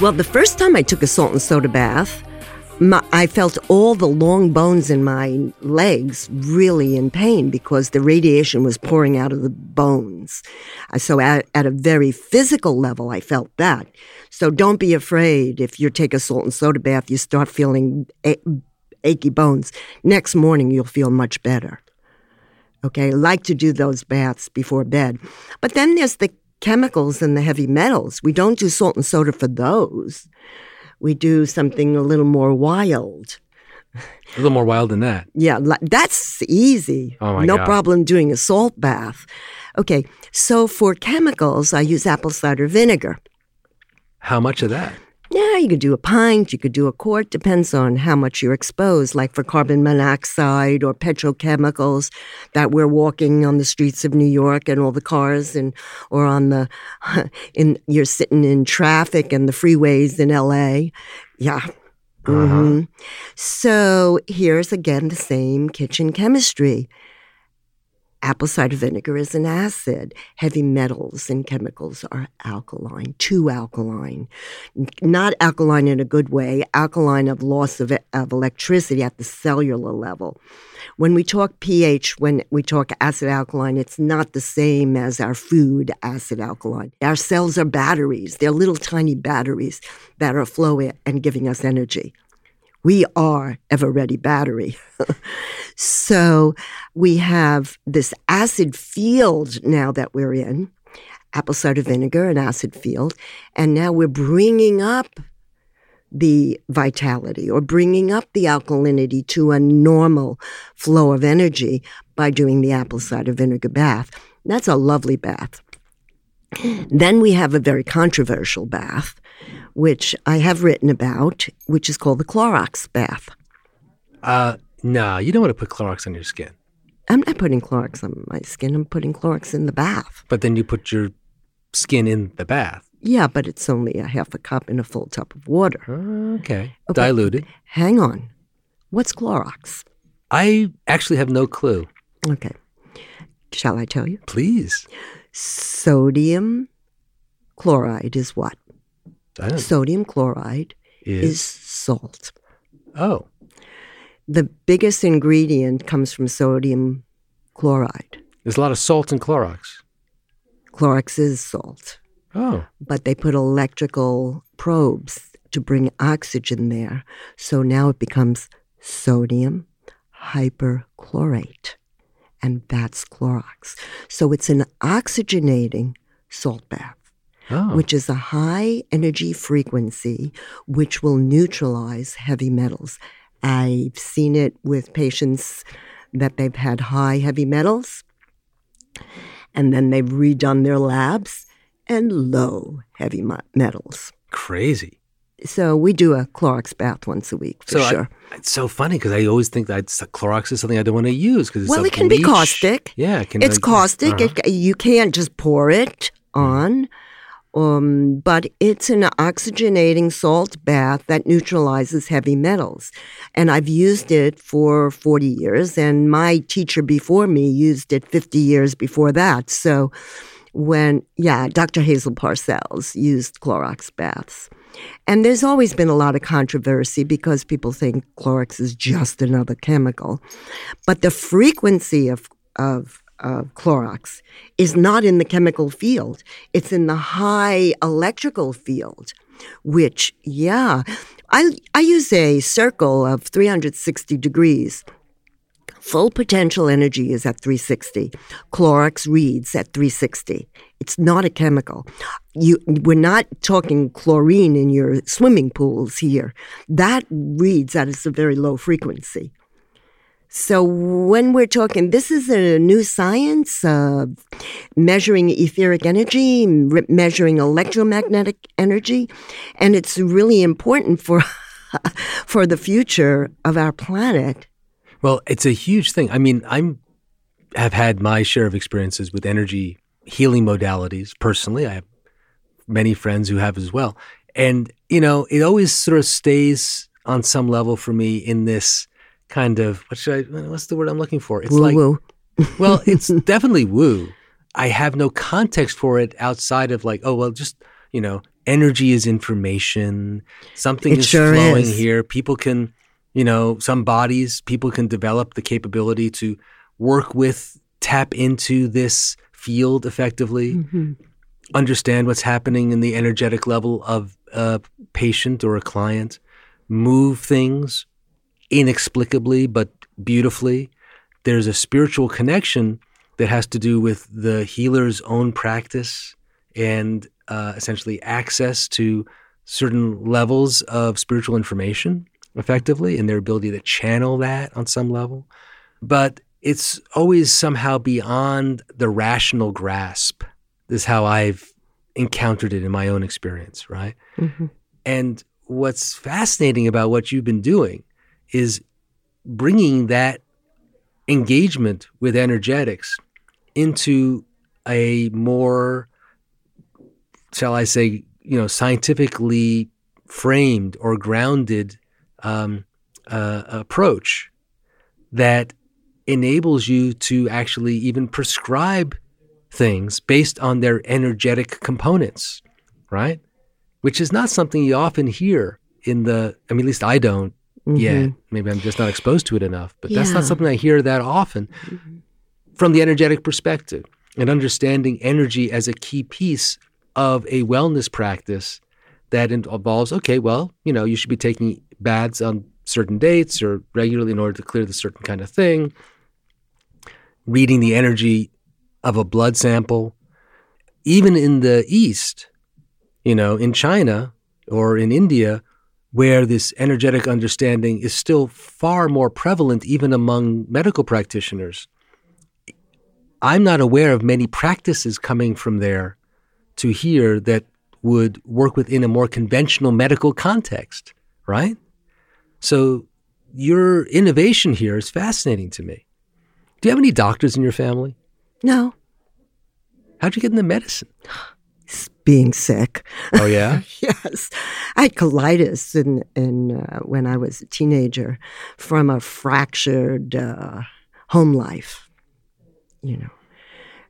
Well, the first time I took a salt and soda bath, my, I felt all the long bones in my legs really in pain because the radiation was pouring out of the bones. Uh, So at, at a very physical level, I felt that. So don't be afraid if you take a salt and soda bath, you start feeling a- achy bones. Next morning, you'll feel much better. Okay, like to do those baths before bed. But then there's the chemicals and the heavy metals. We don't do salt and soda for those. We do something a little more wild.
A little more wild than that.
Yeah, that's easy.
Oh my
no
God.
problem doing a salt bath. Okay, so for chemicals, I use apple cider vinegar.
How much of that?
Yeah, you could do a pint, you could do a quart, depends on how much you're exposed, like for carbon monoxide or petrochemicals that we're walking on the streets of New York and all the cars and or on the in you're sitting in traffic and the freeways in LA. Yeah. hmm So here's again the same kitchen chemistry. Apple cider vinegar is an acid. Heavy metals and chemicals are alkaline, too alkaline. Not alkaline in a good way, alkaline of loss of, of electricity at the cellular level. When we talk pH, when we talk acid alkaline, it's not the same as our food acid alkaline. Our cells are batteries. They're little tiny batteries that are flowing and giving us energy. We are Eveready battery. so we have this acid field now that we're in, apple cider vinegar, an acid field, and now we're bringing up the vitality or bringing up the alkalinity to a normal flow of energy by doing the apple cider vinegar bath. That's a lovely bath. Then we have a very controversial bath, which I have written about, which is called the Clorox bath.
Uh, no, you don't want to put Clorox on your skin.
I'm not putting Clorox on my skin, I'm putting Clorox in the bath.
But then you put your skin in the bath.
Yeah, but it's only a half a cup in a full tub of water.
Okay.
Okay.
Diluted.
Hang on. What's Clorox?
I actually have no clue.
Okay. Shall I tell you?
Please.
Sodium chloride is what?
I
Sodium chloride is
is,
salt.
oh,
The biggest ingredient comes from sodium chloride.
there's a lot of salt in Clorox.
Clorox is salt,
Oh,
but they put electrical probes to bring oxygen there. So now it becomes sodium hyperchlorate, and that's Clorox. So it's an oxygenating salt bath.
Oh.
which is a high energy frequency which will neutralize heavy metals. I've seen it with patients that they've had high heavy metals and then they've redone their labs and low heavy metals.
crazy.
So we do a Clorox bath once a week for
So I-
sure.
it's so funny because I always think that Clorox is something I don't want to use because
well, it can be caustic.
Yeah, it can.
It's
like-
caustic.
uh-huh.
It, you can't just pour it on. Um, but it's an oxygenating salt bath that neutralizes heavy metals. And I've used it for 40 years, and my teacher before me used it 50 years before that. So when, yeah, Dr. Hazel Parcells used Clorox baths. And there's always been a lot of controversy because people think Clorox is just another chemical. But the frequency of, of, of Clorox is not in the chemical field, it's in the high electrical field, which, yeah, I, I use a circle of 360 degrees. Full potential energy is at 360. Clorox reads at 360. It's not a chemical. You, we're not talking chlorine in your swimming pools here. That reads at a very low frequency. So when we're talking, this is a new science of measuring etheric energy, measuring electromagnetic energy, and it's really important for for the future of our planet.
Well, it's a huge thing. I mean, I'm have had my share of experiences with energy healing modalities personally. I have many friends who have as well. And, you know, it always sort of stays on some level for me in this kind of what should I what's the word I'm looking for?
It's woo like woo.
well, it's definitely woo. I have no context for it outside of like, oh well, just you know, energy is information. Something
it
is
sure
flowing
is.
here. People can, you know, some bodies, people can develop the capability to work with, tap into this field effectively, mm-hmm. understand what's happening in the energetic level of a patient or a client, move things, inexplicably but beautifully. There's a spiritual connection that has to do with the healer's own practice and uh, essentially access to certain levels of spiritual information effectively and their ability to channel that on some level. But it's always somehow beyond the rational grasp, is how I've encountered it in my own experience, right? Mm-hmm. And what's fascinating about what you've been doing is bringing that engagement with energetics into a more, shall I say, you know, scientifically framed or grounded um, uh, approach that enables you to actually even prescribe things based on their energetic components, right? Which is not something you often hear in the, I mean, at least I don't mm-hmm. yet. Maybe I'm just not exposed to it enough, but yeah. that's not something I hear that often mm-hmm. from the energetic perspective and understanding energy as a key piece of a wellness practice that involves, okay, well, you know, you should be taking baths on certain dates or regularly in order to clear the certain kind of thing, reading the energy of a blood sample. Even in the East, you know, in China or in India, where this energetic understanding is still far more prevalent even among medical practitioners. I'm not aware of many practices coming from there to here that would work within a more conventional medical context, right? So your innovation here is fascinating to me. Do you have any doctors in your family?
No.
How'd you get into medicine?
being sick.
Oh yeah.
yes, I had colitis in in uh, when I was a teenager from a fractured uh, home life, you know,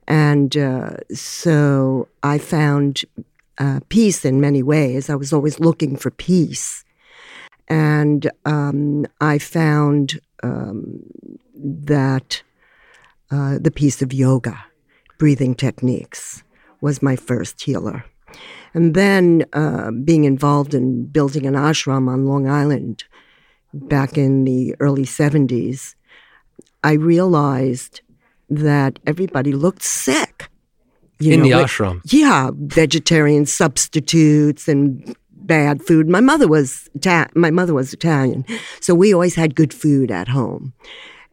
and uh, so I found uh, peace in many ways. I was always looking for peace, and um, I found um, that uh, the peace of yoga, breathing techniques was my first healer. And then uh, being involved in building an ashram on Long Island back in the early 70s, I realized that everybody looked sick.
You in know, the ashram?
Yeah, vegetarian substitutes and bad food. My mother was Ita- my mother was Italian, so we always had good food at home.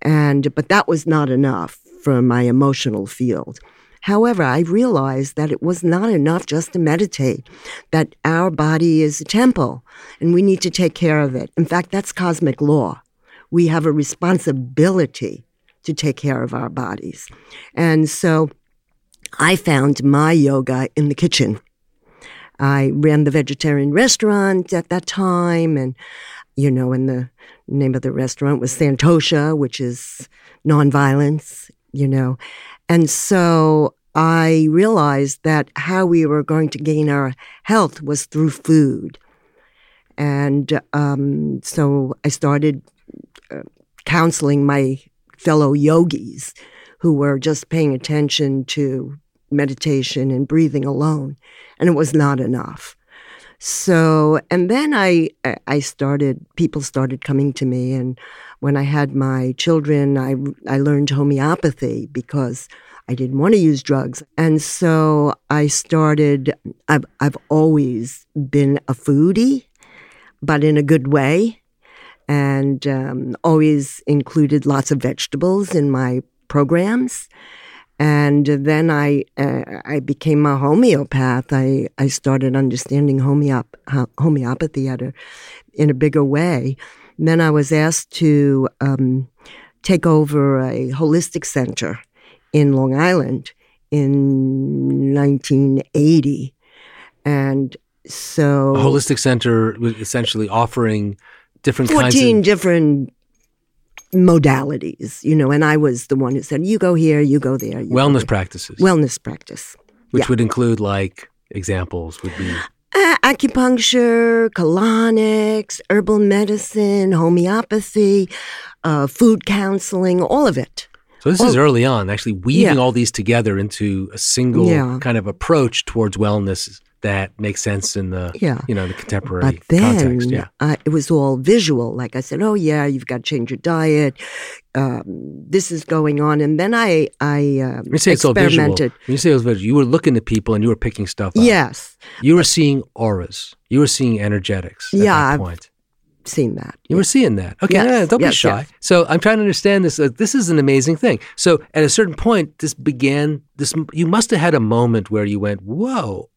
And but that was not enough for my emotional field. However, I realized that it was not enough just to meditate, that our body is a temple and we need to take care of it. In fact, that's cosmic law. We have a responsibility to take care of our bodies. And so I found my yoga in the kitchen. I ran the vegetarian restaurant at that time, and you know, and the name of the restaurant was Santosha, which is nonviolence, you know. And so I realized that how we were going to gain our health was through food. And um, so I started uh, counseling my fellow yogis who were just paying attention to meditation and breathing alone. And it was not enough. So, and then I, I started, people started coming to me. And when I had my children, I, I learned homeopathy because I didn't want to use drugs. And so I started, I've, I've always been a foodie, but in a good way, and um, always included lots of vegetables in my programs. And then I uh, I became a homeopath. I, I started understanding homeop- homeopathy at a, in a bigger way. And then I was asked to um, take over a holistic center in Long Island in 1980. And so.
A holistic center was essentially offering different
14
kinds of.
different modalities, you know, and I was the one who said, you go here, you go there. You
wellness
go
practices.
Wellness practice.
Which
yeah.
would include like examples would be
uh, acupuncture, colonics, herbal medicine, homeopathy, uh, food counseling, all of it.
So this is early on, actually weaving
Yeah.
all these together into a single
Yeah.
kind of approach towards wellness that makes sense in the
Yeah.
you know the contemporary
But then
context. Yeah.
it was all visual. Like I said, oh yeah, you've got to change your diet. Um, this is going on, and then I I um,
When you say it's all visual,
experimented.
you say it was visual, you were looking at people and you were picking stuff up.
Yes,
You were seeing auras. You were seeing energetics at
Yeah,
that
I've-
point.
seen that.
You were seeing that. Okay,
Yes,
yeah, don't be shy.
yes.
So I'm trying to understand this. Uh, this is an amazing thing. So at a certain point, this began. This you must have had a moment where you went, "Whoa,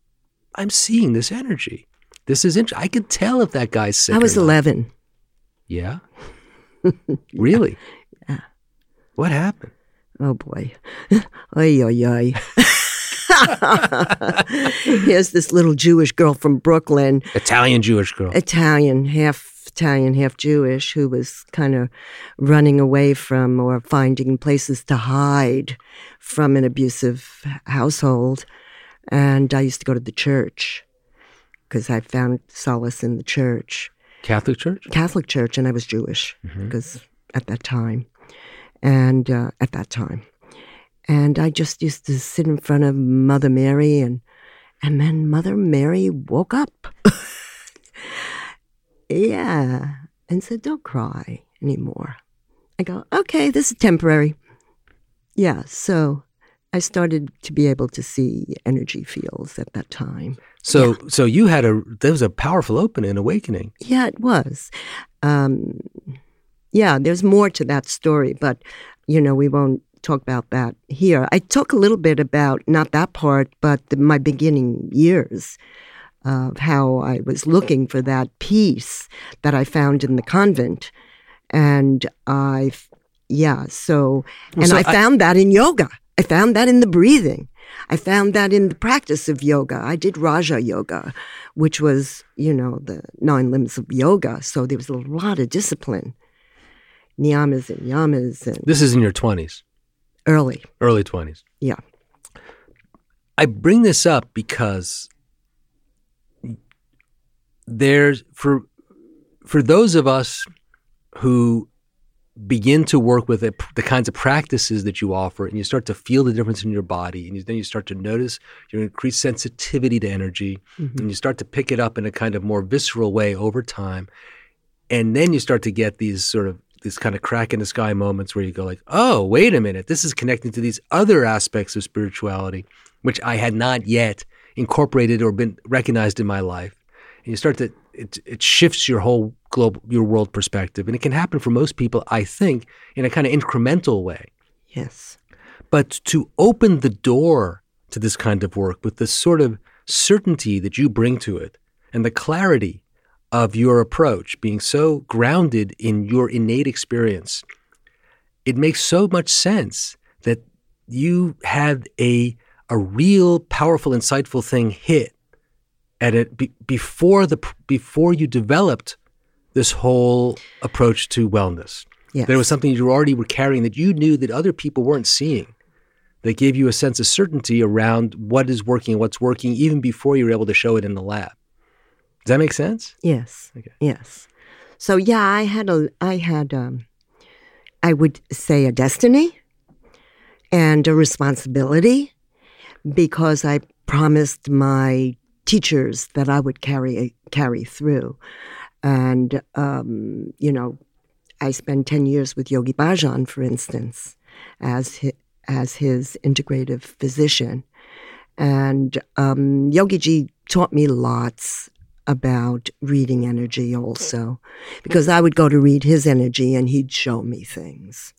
I'm seeing this energy. This is interesting. I could tell if that guy's sick."
I was
not."
eleven.
Yeah. Really?
Yeah.
What happened?
Oh boy, oy oy oy. Here's this little Jewish girl from Brooklyn.
Italian Jewish girl.
Italian, half Italian, half Jewish, who was kind of running away from or finding places to hide from an abusive household. And I used to go to the church because I found solace in the church,
Catholic Church.
Catholic church, and I was Jewish because at that time, and uh, at that time. And I just used to sit in front of Mother Mary and and then Mother Mary woke up. yeah. And said, Don't cry anymore. I go, Okay, this is temporary. Yeah. So I started to be able to see energy fields at that time.
So, so you had a there was a powerful opening, awakening.
Yeah, it was. Um, yeah, there's more to that story, but you know, we won't talk about that here. I talk a little bit about not that part, but the, my beginning years of how I was looking for that peace that I found in the convent, and I, yeah, so
Well,
and
so
I
I-
found that in yoga. I found that in the breathing. I found that in the practice of yoga. I did Raja yoga, which was, you know, the nine limbs of yoga. So there was a lot of discipline, niyamas and yamas, and
This is in your twenties,
early.
early twenties.
Yeah.
I bring this up because there's for for those of us who begin to work with it, the kinds of practices that you offer, and you start to feel the difference in your body, and you, then you start to notice your increased sensitivity to energy, mm-hmm. and you start to pick it up in a kind of more visceral way over time, and then you start to get these sort of these kind of crack in the sky moments where you go like, oh, wait a minute, this is connecting to these other aspects of spirituality, which I had not yet incorporated or been recognized in my life. And you start to it, it shifts your whole global your world perspective, and it can happen for most people, I think, in a kind of incremental way.
Yes.
But to open the door to this kind of work with the sort of certainty that you bring to it and the clarity of your approach being so grounded in your innate experience, it makes so much sense that you had a a real powerful, insightful thing hit at it be, before the before you developed this whole approach to wellness.
Yes.
There was something you already were carrying that you knew that other people weren't seeing. that gave you a sense of certainty around what is working and what's working even before you were able to show it in the lab. Does that make sense?
Yes.
Okay.
Yes. So yeah, I had a I had um I would say a destiny and a responsibility because I promised my teachers that I would carry carry through. And um, you know, I spent 10 years with Yogi Bhajan, for instance, as his, as his integrative physician. And um, Yogi Ji taught me lots about reading energy also, because I would go to read his energy and he'd show me things.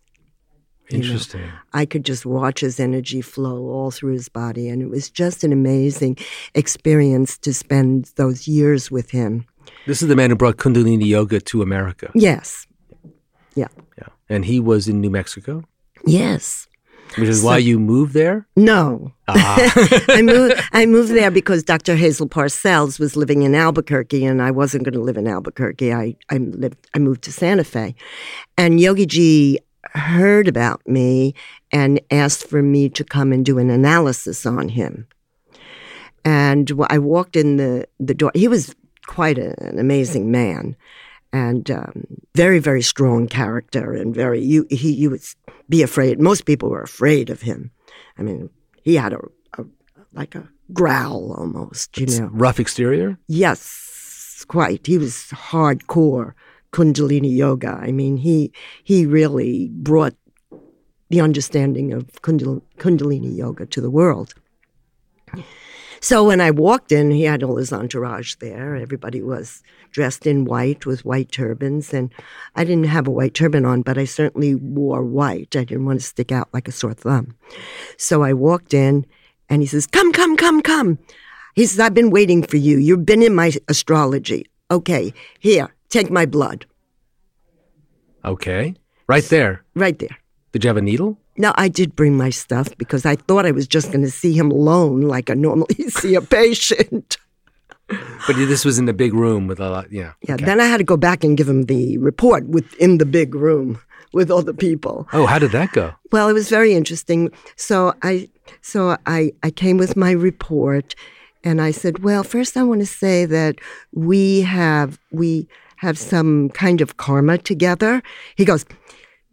You know,
Interesting.
I could just watch his energy flow all through his body, and it was just an amazing experience to spend those years with him.
This is the man who brought Kundalini Yoga to America.
Yes, yeah,
Yeah. And he was in New Mexico,
yes.
which is
So-
why you moved there?
No,
Ah.
I moved. I moved there because Dr. Hazel Parcells was living in Albuquerque, and I wasn't going to live in Albuquerque. I I lived. I moved to Santa Fe, and Yogi Ji heard about me and asked for me to come and do an analysis on him. And I walked in the the door. He was quite a, an amazing man, and um, very very strong character, and very you he you would be afraid. Most people were afraid of him. I mean, he had a, a like a growl almost, you know.
Rough exterior?
Yes, quite. He was hardcore Kundalini yoga. I mean, he he really brought the understanding of Kundal- Kundalini yoga to the world. So when I walked in, he had all his entourage there. Everybody was dressed in white with white turbans, and I didn't have a white turban on, but I certainly wore white. I didn't want to stick out like a sore thumb. So I walked in, and he says, "Come, come, come, come." He says, I've been waiting for you. You've been in my astrology. Okay, here, take my blood.
Okay. Right there.
Right there.
Did you have a needle?
Now, I did bring my stuff because I thought I was just going to see him alone like I normally see a patient.
But this was in the big room with a lot, yeah.
Yeah,
okay.
then I had to go back and give him the report within the big room with all the people.
Oh, how did that go?
Well, it was very interesting. So I so I, I came with my report and I said, Well, first I want to say that we have we have some kind of karma together. He goes,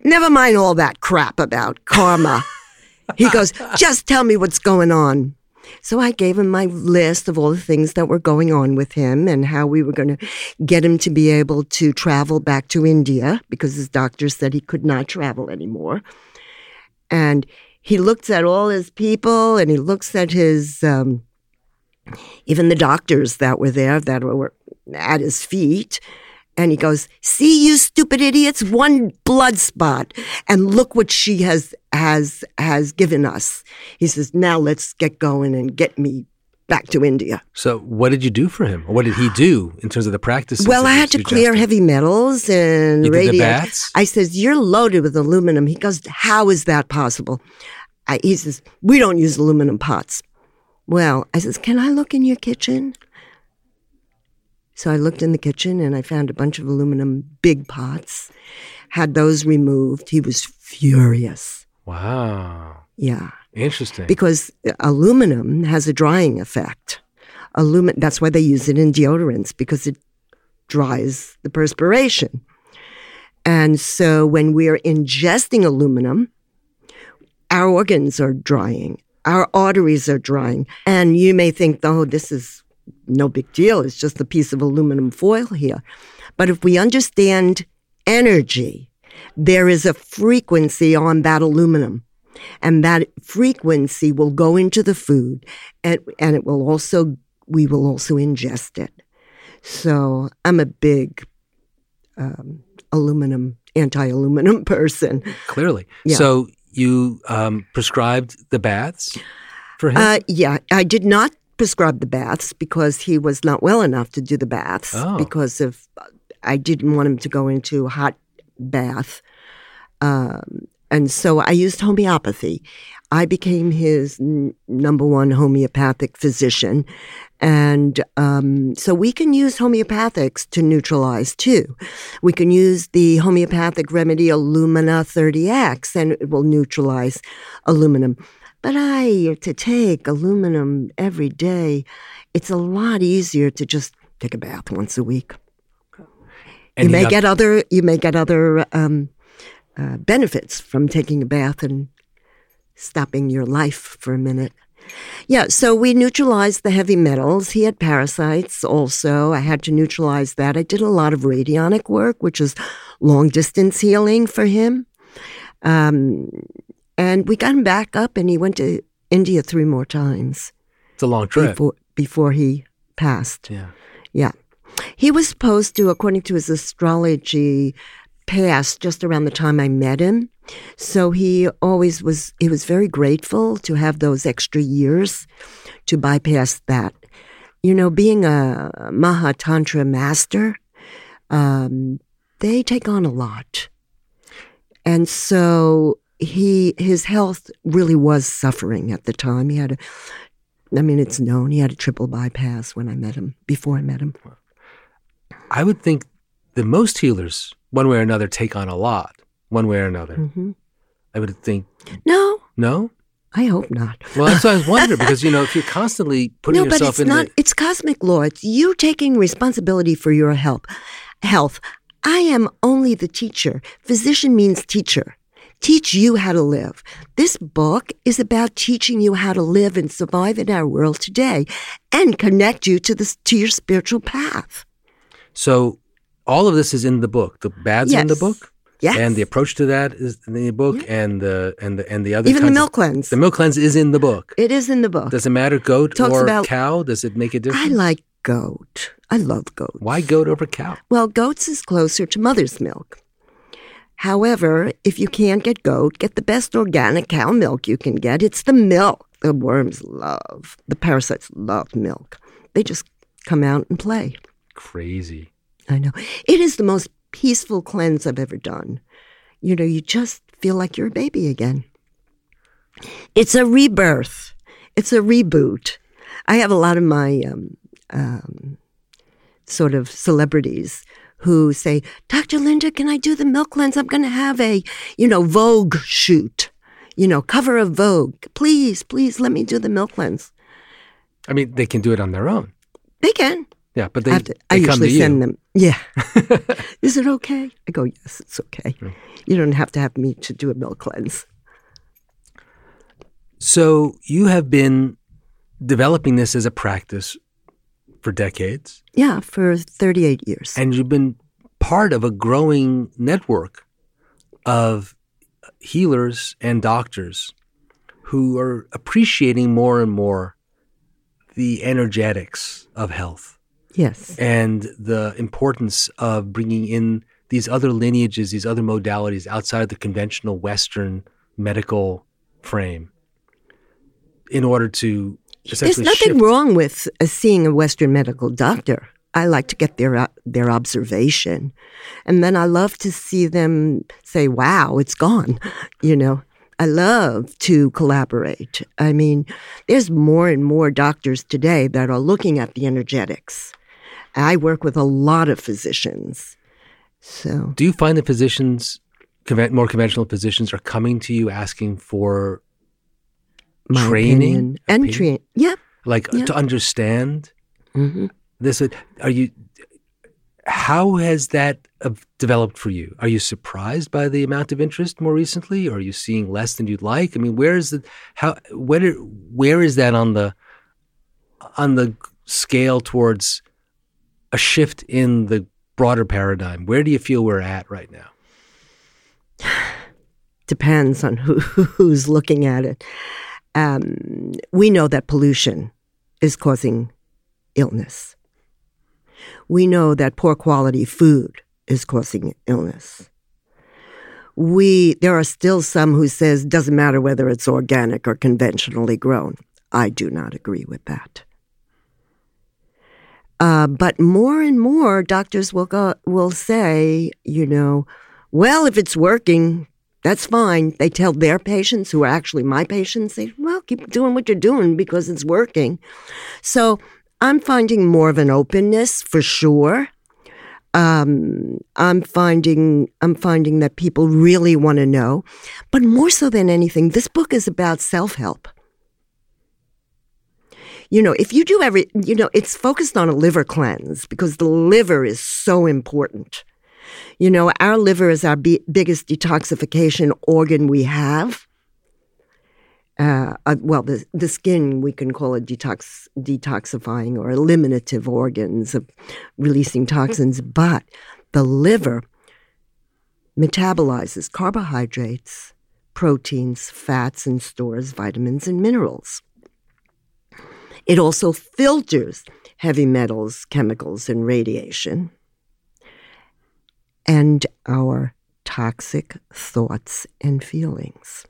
Never mind all that crap about karma. he goes, Just tell me what's going on. So I gave him my list of all the things that were going on with him and how we were going to get him to be able to travel back to India because his doctor said he could not travel anymore. And he looks at all his people and he looks at his, um, even the doctors that were there that were at his feet. And he goes, "See you stupid idiots, one blood spot, and look what she has has has given us." He says, "Now let's get going and get me back to India."
So, what did you do for him? What did he do in terms of the practices?
Well, I had to clear heavy metals and radio. I says, "You're loaded with aluminum." He goes, "How is that possible?" I, he says, "We don't use aluminum pots." Well, I says, "Can I look in your kitchen?" So I looked in the kitchen and I found a bunch of aluminum big pots. Had those removed. He was furious.
Wow.
Yeah
Interesting.
because aluminum has a drying effect. Alumin- that's why they use it in deodorants because it dries the perspiration. And so when we're ingesting aluminum, our organs are drying, our arteries are drying. And you may think, oh, this is no big deal. It's just a piece of aluminum foil here. But if we understand energy, there is a frequency on that aluminum and that frequency will go into the food and, and it will also we will also ingest it so i'm a big um, aluminum anti-aluminum person
Clearly.
Yeah.
So, you um, prescribed the baths for him?
uh, yeah i did not prescribe the baths because he was not well enough to do the baths
Oh.
because of i didn't want him to go into a hot bath um, and so I used homeopathy. I became his n- number one homeopathic physician. And um, so we can use homeopathics to neutralize too. We can use the homeopathic remedy Alumina 30X and it will neutralize aluminum. But I, to take aluminum every day, it's a lot easier to just take a bath once a week.
And
you may get other you may get other um, uh, benefits from taking a bath and stopping your life for a minute. Yeah, so we neutralized the heavy metals. He had parasites also. I had to neutralize that. I did a lot of radionic work, which is long distance healing for him. Um, and we got him back up, and he went to India three more times
It's a long trip.
before before he passed.
Yeah.
Yeah. He was supposed to, according to his astrology, pass just around the time I met him. So he always was, he was very grateful to have those extra years to bypass that. You know, being a Maha Tantra master, um, they take on a lot. And so he, his health really was suffering at the time. He had a, I mean, it's known he had a triple bypass when I met him, before I met him.
I would think that most healers, one way or another, take on a lot, one way or another.
hmm
I would think,
No,
no?
I hope not.
Well, that's what I was wondering because, you know, if you're constantly putting
no, but
yourself
it's
in
not.
the.
It's cosmic law. It's you taking responsibility for your health. Health. I am only the teacher. Physician means teacher. Teach you how to live. This book is about teaching you how to live and survive in our world today, and connect you to this to your spiritual path.
So all of this is in the book. The bads are in the book.
Yes.
And the approach to that is in the book, and the and the and the other
Even the
kinds of-
milk cleanse.
the milk cleanse is in the book.
It is in the book.
Does it matter goat
Talks
or
about-
cow? Does it make a difference?
I like goat. I love goat.
Why goat over cow?
Well, goat's is closer to mother's milk. However, if you can't get goat, get the best organic cow milk you can get. It's the milk the worms love. The parasites love milk. They just come out and play.
Crazy.
I know. It is the most peaceful cleanse I've ever done. You know, you just feel like you're a baby again. It's a rebirth. It's a reboot. I have a lot of my um, um, sort of celebrities who say, Dr. Linda, can I do the milk cleanse? I'm going to have a, you know, Vogue shoot, you know, cover of Vogue. Please, please let me do the milk cleanse.
I mean, they can do it on their own.
They can.
Yeah, but they,
I, have to,
they
I usually send them. Yeah. Is it okay? I go, yes, it's okay. You don't have to have me to do a milk cleanse.
So you have been developing this as a practice for decades,
Yeah, for 38 years.
and you've been part of a growing network of healers and doctors who are appreciating more and more the energetics of health
yes.
and the importance of bringing in these other lineages, these other modalities outside of the conventional Western medical frame in order to
There's nothing
shift.
wrong with uh, seeing a Western medical doctor. I like to get their uh, their observation, and then I love to see them say, "Wow, it's gone." You know, I love to collaborate. I mean, there's more and more doctors today that are looking at the energetics. I work with a lot of physicians, so
Do you find that physicians, more conventional physicians, are coming to you asking for
my
Training?
opinion and train. Yep.
like
Yeah.
to understand
hmm
this? Are you? How has that uh, developed for you? Are you surprised by the amount of interest more recently, or are you seeing less than you'd like? I mean, where is the how? Where where is that on the on the scale towards a shift in the broader paradigm? Where do you feel we're at right now?
depends on who, who's looking at it. Um, we know that pollution is causing illness. We know that poor quality food is causing illness. We there are still some who says doesn't matter whether it's organic or conventionally grown. I do not agree with that. Uh, but more and more doctors will go will say, you know, well, if it's working, that's fine. They tell their patients, who are actually my patients, they, well, keep doing what you're doing because it's working. So I'm finding more of an openness for sure. Um, I'm finding I'm finding that people really want to know, but more so than anything, this book is about self help. You know, if you do every, you know, it's focused on a liver cleanse because the liver is so important. You know, our liver is our b- biggest detoxification organ we have. Uh, uh, well, the the skin we can call it detox detoxifying or eliminative organs of releasing toxins, but the liver metabolizes carbohydrates, proteins, fats, and stores vitamins and minerals. It also filters heavy metals, chemicals, and radiation, and our toxic thoughts and feelings.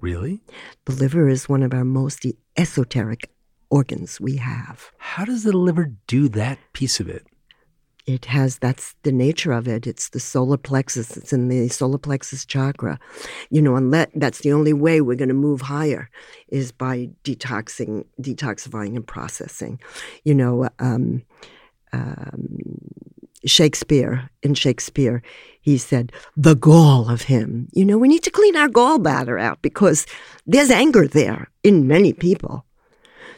Really?
The liver is one of our most esoteric organs we have.
How does the liver do that piece of it?
It has, that's the nature of it. It's the solar plexus. It's in the solar plexus chakra. You know, and that's the only way we're going to move higher is by detoxing, detoxifying and processing. You know, um, um, Shakespeare, in Shakespeare, he said, the gall of him. You know, we need to clean our gallbladder out because there's anger there in many people.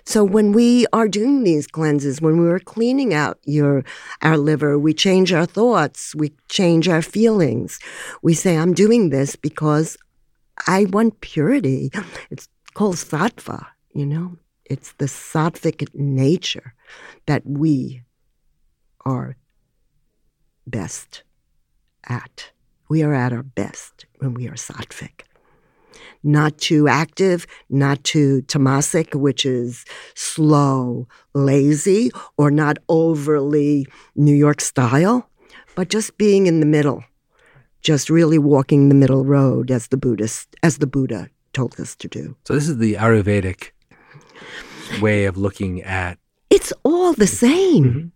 So when we are doing these cleanses, when we are cleaning out your our liver, we change our thoughts, we change our feelings. We say, I'm doing this because I want purity. It's called sattva, you know? It's the sattvic nature that we are best at. We are at our best when we are sattvic. Not too active, not too tamasic, which is slow, lazy, or not overly New York style, but just being in the middle, just really walking the middle road as the Buddhist, as the Buddha told us to do.
So this is the Ayurvedic way of looking at.
It's all the same. Mm-hmm.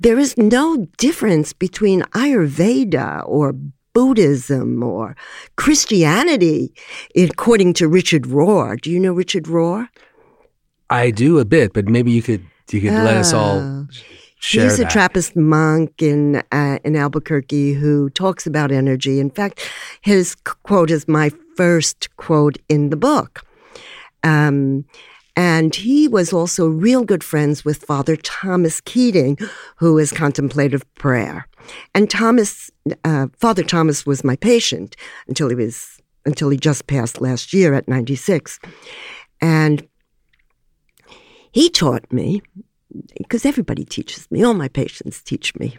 There is no difference between Ayurveda or Buddhism or Christianity, according to Richard Rohr. Do you know Richard Rohr?
I do a bit, but maybe you could you could let us all oh. share.
He's
that.
a Trappist monk in uh, in Albuquerque who talks about energy. In fact, his quote is my first quote in the book. Um, and he was also real good friends with Father Thomas Keating, who is contemplative prayer. And Thomas, uh, Father Thomas was my patient until he was, until he just passed last year at 96. And he taught me, because everybody teaches me, all my patients teach me.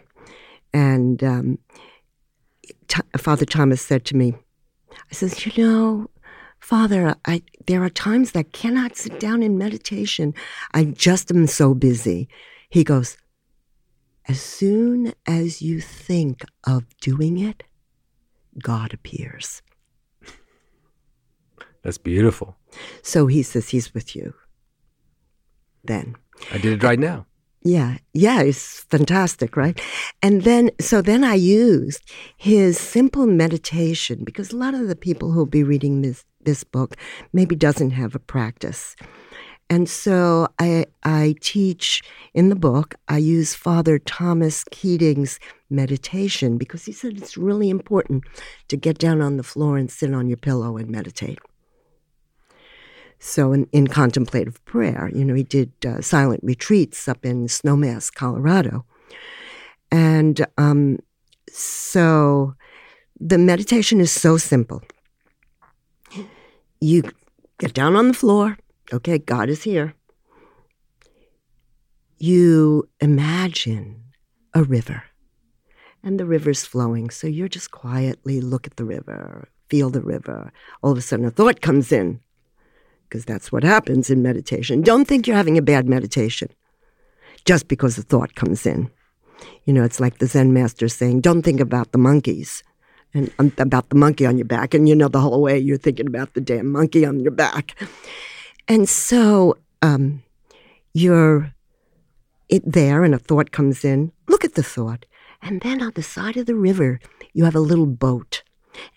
And um, T- Father Thomas said to me, I says, you know, Father, I, there are times that I cannot sit down in meditation. I just am so busy. He goes, As soon as you think of doing it, God appears.
That's beautiful.
So he says he's with you. Then.
I did it right now.
Yeah, yeah, it's fantastic, right? And then, so then I used his simple meditation because a lot of the people who'll be reading this this book maybe doesn't have a practice. And so I, I teach in the book, I use Father Thomas Keating's meditation because he said it's really important to get down on the floor and sit on your pillow and meditate. So in, in contemplative prayer, you know, he did uh, silent retreats up in Snowmass, Colorado. And um, so the meditation is so simple you get down on the floor. Okay, God is here. You imagine a river and the river's flowing. So you're just quietly look at the river, feel the river. All of a sudden a thought comes in because that's what happens in meditation. Don't think you're having a bad meditation just because a thought comes in. You know, it's like the Zen master saying, don't think about the monkeys and um, about the monkey on your back. And you know, the whole way you're thinking about the damn monkey on your back. And so um, you're it there, and a thought comes in. Look at the thought. And then on the side of the river, you have a little boat.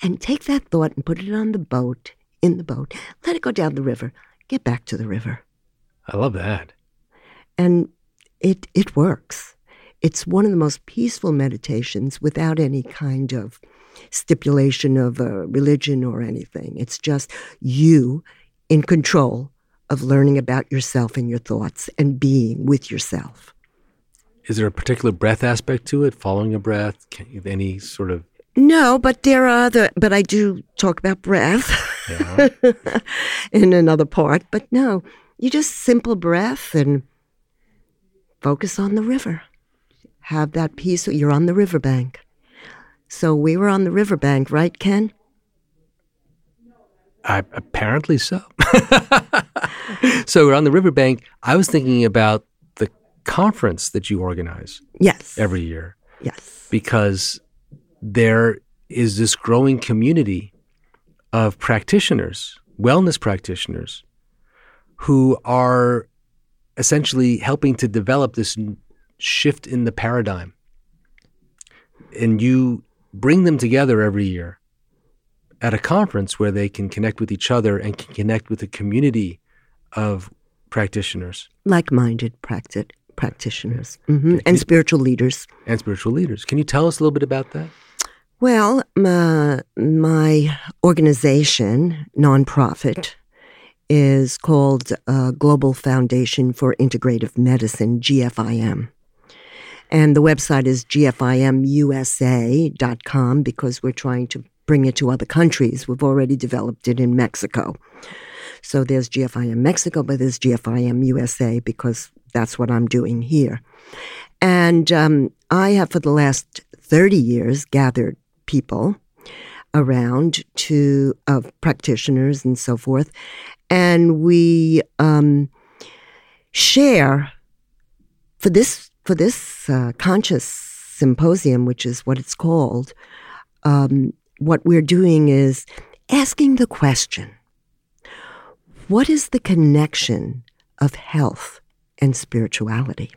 And take that thought and put it on the boat, in the boat. Let it go down the river. Get back to the river.
I love that.
And it it works. It's one of the most peaceful meditations without any kind of stipulation of a religion or anything. It's just you in control of learning about yourself and your thoughts and being with yourself.
Is there a particular breath aspect to it? Following a breath? Can, any sort of
no, but there are other, but I do talk about breath yeah. in another part. But no, you just simple breath and focus on the river. Have that peace. You're on the riverbank. So we were on the riverbank, right, Ken?
I, apparently so. so we're on the riverbank. I was thinking about the conference that you organize.
Yes.
Every year.
Yes.
Because there is this growing community of practitioners, wellness practitioners, who are essentially helping to develop this shift in the paradigm. And you bring them together every year at a conference where they can connect with each other and can connect with a community of practitioners.
Like minded practi- practitioners mm-hmm. and spiritual leaders.
And spiritual leaders. Can you tell us a little bit about that?
Well, my, my organization, nonprofit, is called uh, Global Foundation for Integrative Medicine, GFIM. And the website is gfimusa.com because we're trying to bring it to other countries. We've already developed it in Mexico. So there's GFIM Mexico, but there's GFIM USA because that's what I'm doing here. And um, I have, for the last 30 years, gathered people around to of practitioners and so forth, and we um, share for this for this uh, conscious symposium, which is what it's called. Um, what we're doing is asking the question: What is the connection of health and spirituality?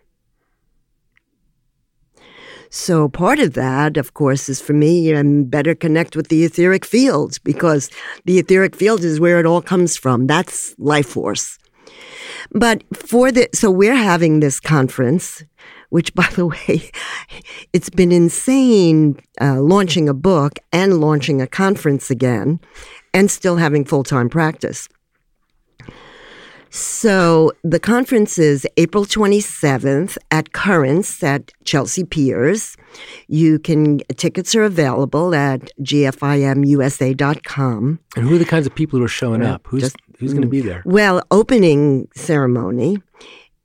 So part of that, of course, is for me, I'm better connect with the etheric field because the etheric field is where it all comes from. That's life force. But for the, so we're having this conference, which by the way, it's been insane uh, launching a book and launching a conference again and still having full time practice. So the conference is April 27th at Currents at Chelsea Piers. You can tickets are available at gfimusa.com.
And who are the kinds of people who are showing up? Who's Just, who's going to be there?
Well, opening ceremony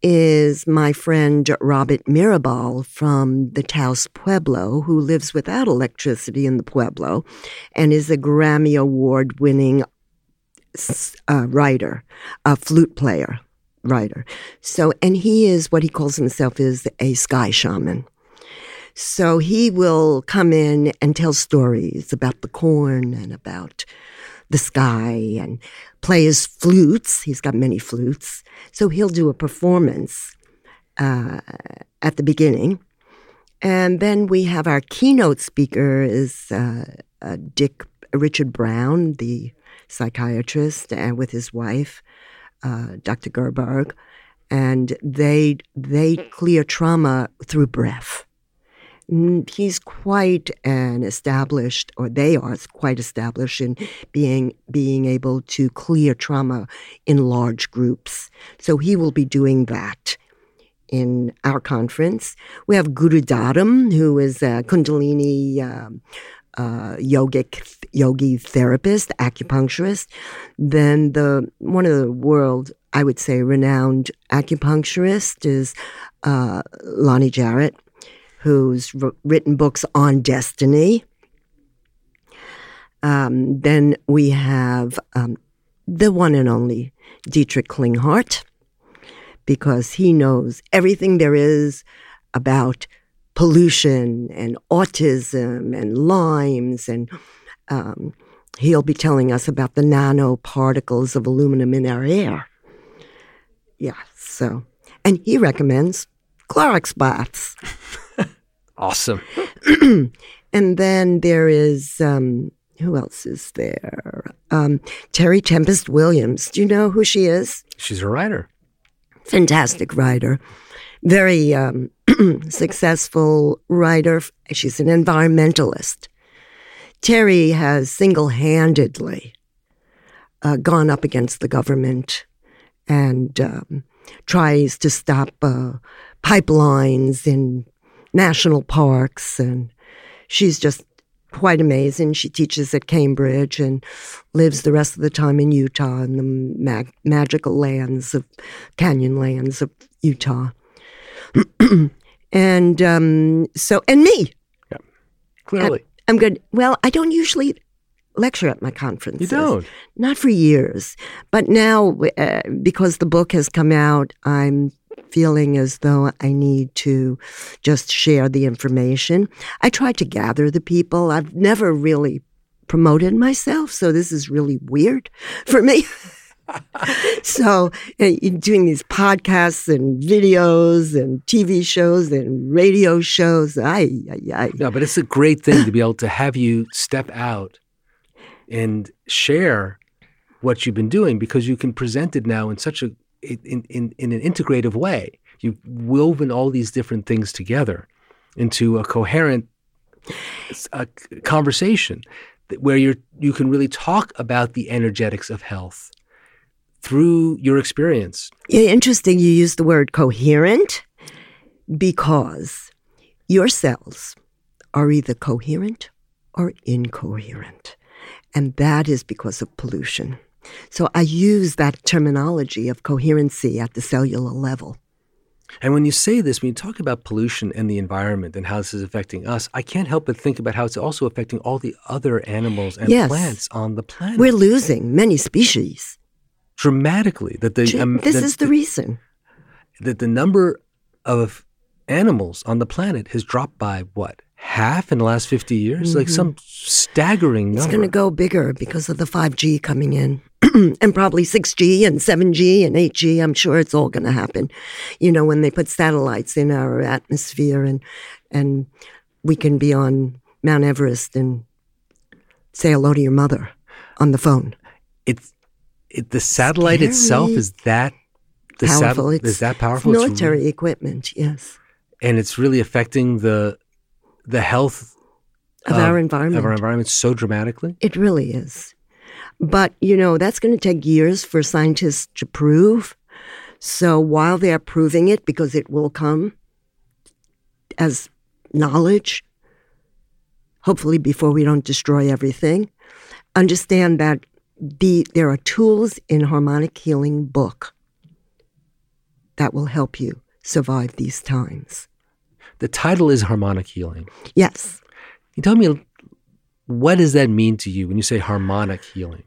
is my friend Robert Mirabal from the Taos Pueblo, who lives without electricity in the Pueblo and is a Grammy Award winning uh, writer, a flute player writer. So, and he is what he calls himself is a sky shaman. So he will come in and tell stories about the corn and about the sky and play his flutes. He's got many flutes. So he'll do a performance uh, at the beginning. And then we have our keynote speaker is uh, uh, Dick Richard Brown, the psychiatrist, and with his wife, uh, Dr. Gerbarg, and they they clear trauma through breath. He's quite an established, or they are quite established in being being able to clear trauma in large groups. So he will be doing that in our conference. We have Guru Dharam, who is a Kundalini um, uh, yogic yogi therapist, acupuncturist, then the one of the world, I would say, renowned acupuncturist is uh, Lonny Jarrett, who's written books on destiny. Um, then we have um, the one and only Dietrich Klinghardt, because he knows everything there is about pollution and autism and Lyme's and um, he'll be telling us about the nanoparticles of aluminum in our air. Yeah, so and he recommends Clorox baths.
awesome.
and then there is um, who else is there? Um, Terry Tempest Williams. Do you know who she is?
She's a writer.
Fantastic writer very um, successful writer. She's an environmentalist. Terry has single handedly uh, gone up against the government and um, tries to stop uh, pipelines in national parks. And she's just quite amazing. She teaches at Cambridge and lives the rest of the time in Utah in the mag- magical lands of canyon lands of Utah. and um, so, and me.
Clearly.
I'm good. Well, I don't usually lecture at my conferences.
You don't?
Not for years. But now, uh, because the book has come out, I'm feeling as though I need to just share the information. I try to gather the people. I've never really promoted myself, so this is really weird for me. so uh, doing these podcasts and videos and TV shows and radio shows, I, I, I.
No, but it's a great thing to be able to have you step out and share what you've been doing because you can present it now in such a in, in, in an integrative way. You've woven all these different things together into a coherent conversation where you you can really talk about the energetics of health through your experience.
Yeah, interesting you use the word coherent because your cells are either coherent or incoherent. And that is because of pollution. So I use that terminology of coherency at the cellular level.
And when you say this, when you talk about pollution and the environment and how this is affecting us, I can't help but think about how it's also affecting all the other animals and
Yes.
plants on the planet.
We're losing many species.
dramatically that the um,
this
that,
is the reason.
that the number of animals on the planet has dropped by what half in the last 50 years like some staggering
Mm-hmm. It's going to go bigger because of the 5G coming in. and probably 6G and 7G and 8G. I'm sure it's all going to happen. You know, when they put satellites in our atmosphere and and we can be on Mount Everest and say hello to your mother on the phone.
it's it, the satellite itself is that the
powerful.
satel-
it's
is that powerful
It's
It's
military
really-
equipment, yes,
and it's really affecting the the health
of our environment.
of our environment so dramatically
It really is. But, you know, that's going to take years for scientists to prove. So while they're proving it, because it will come as knowledge, hopefully before we don't destroy everything, understand that the, there are tools in Harmonic Healing book that will help you survive these times.
The title is harmonic healing
Yes.
Can you tell me what does that mean to you when you say harmonic healing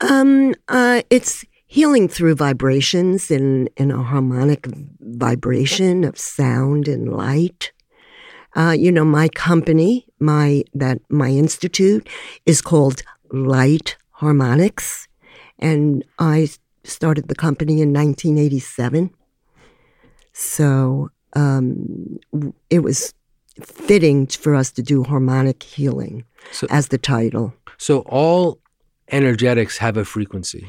Um, uh, it's healing through vibrations in, in a harmonic vibration of sound and light. Uh, you know, my company, my that my institute is called Light Harmonics, and I started the company in 1987. So um, it was fitting for us to do harmonic healing
So-
as the title.
so all energetics have a frequency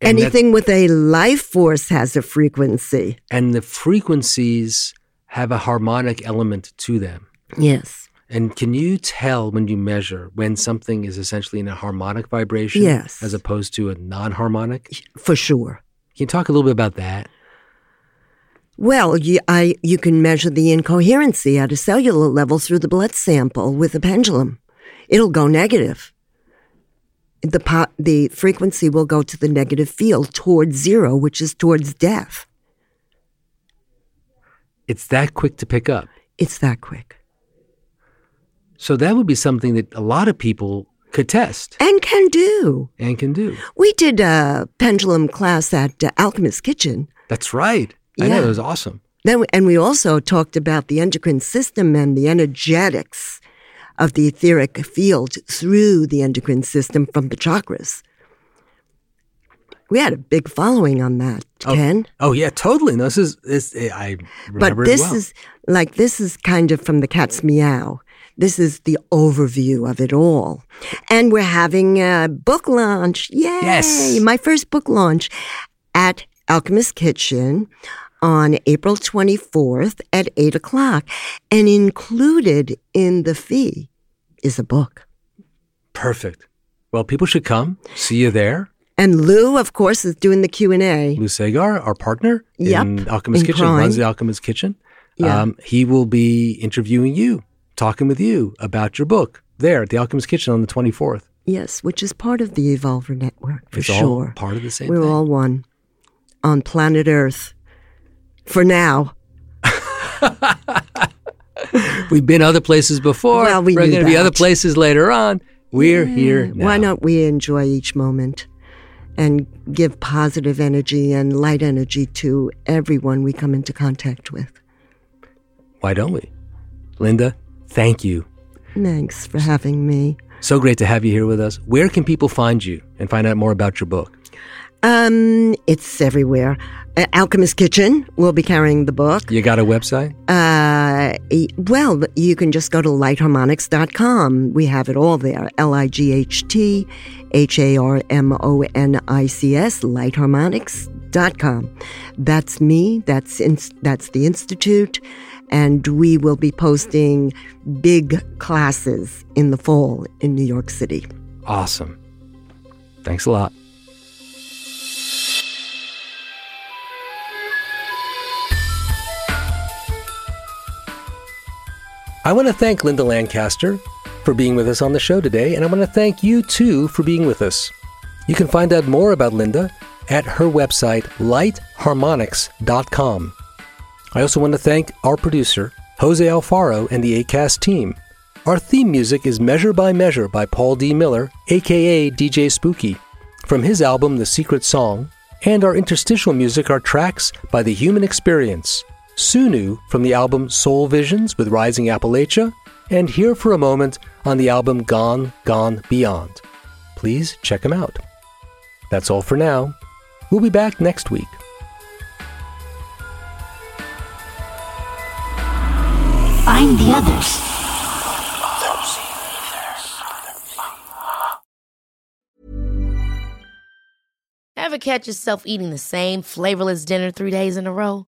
And that-
Anything with a life force has a frequency.
and the frequencies have a harmonic element to them.
Yes.
And can you tell when you measure when something is essentially in a harmonic vibration
Yes.
as opposed to a non harmonic?
For sure.
Can you talk a little bit about that?
Well, you, I, you can measure the incoherency at a cellular level through the blood sample with a pendulum. It'll go negative. The, po- the frequency will go to the negative field towards zero, which is towards death.
It's that quick to pick up.
It's that quick.
So that would be something that a lot of people could test
And can do.
and can do.
We did a pendulum class at uh, Alchemist Kitchen.
That's right. I know it was awesome.
Then, and we also talked about the endocrine system and the energetics of the etheric field through the endocrine system from the chakras. We had a big following on that, oh, Ken.
Oh yeah, totally. No, this is this. I
but
remember
this
it well.
is like this is kind of from the cat's meow. This is the overview of it all, and we're having a book launch. Yay!
Yes.
my first book launch at Alchemist Kitchen on April 24th at 8 o'clock. And included in the fee is a book.
perfect. Well, people should come see you there.
And Lou, of course, is doing the Q and A.
Lou Sagar, our partner
Yep,
in Alchemist
in
Kitchen,
crime.
runs the Alchemist Kitchen.
Yeah.
Um, he will be interviewing you, talking with you about your book there at the Alchemist Kitchen on the 24th.
Yes, which is part of the Evolver Network for
it's
sure.
part of the same
We're
thing.
all one on planet Earth. For now.
We've been other places before.
Well, we
We're going to be other places later on. We're here now.
Why not we enjoy each moment and give positive energy and light energy to everyone we come into contact with?
Why don't we? Linda, thank you.
Thanks for having me.
So great to have you here with us. Where can people find you and find out more about your book?
Um, it's everywhere. Uh, Alchemist Kitchen will be carrying the book.
You got a website?
Uh, well, you can just go to lightharmonics.com. We have it all there. L I G H T H A R M O N I C S, lightharmonics.com. That's me. That's, in, that's the Institute. And we will be posting big classes in the fall in New York City.
Awesome. Thanks a lot. I want to thank Linda Lancaster for being with us on the show today, and I want to thank you too for being with us. You can find out more about Linda at her website, lightharmonics.com. I also want to thank our producer, Jose Alfaro, and the ACAST team. Our theme music is Measure by Measure by Paul D. Miller, aka DJ Spooky, from his album The Secret Song, and our interstitial music are tracks by The Human Experience, Sunu from the album Soul Visions with Rising Appalachia, and Here for a Moment on the album Gone, Gone Beyond. Please check them out. That's all for now. We'll be back next week.
Find the others.
Ever catch yourself eating the same flavorless dinner three days in a row?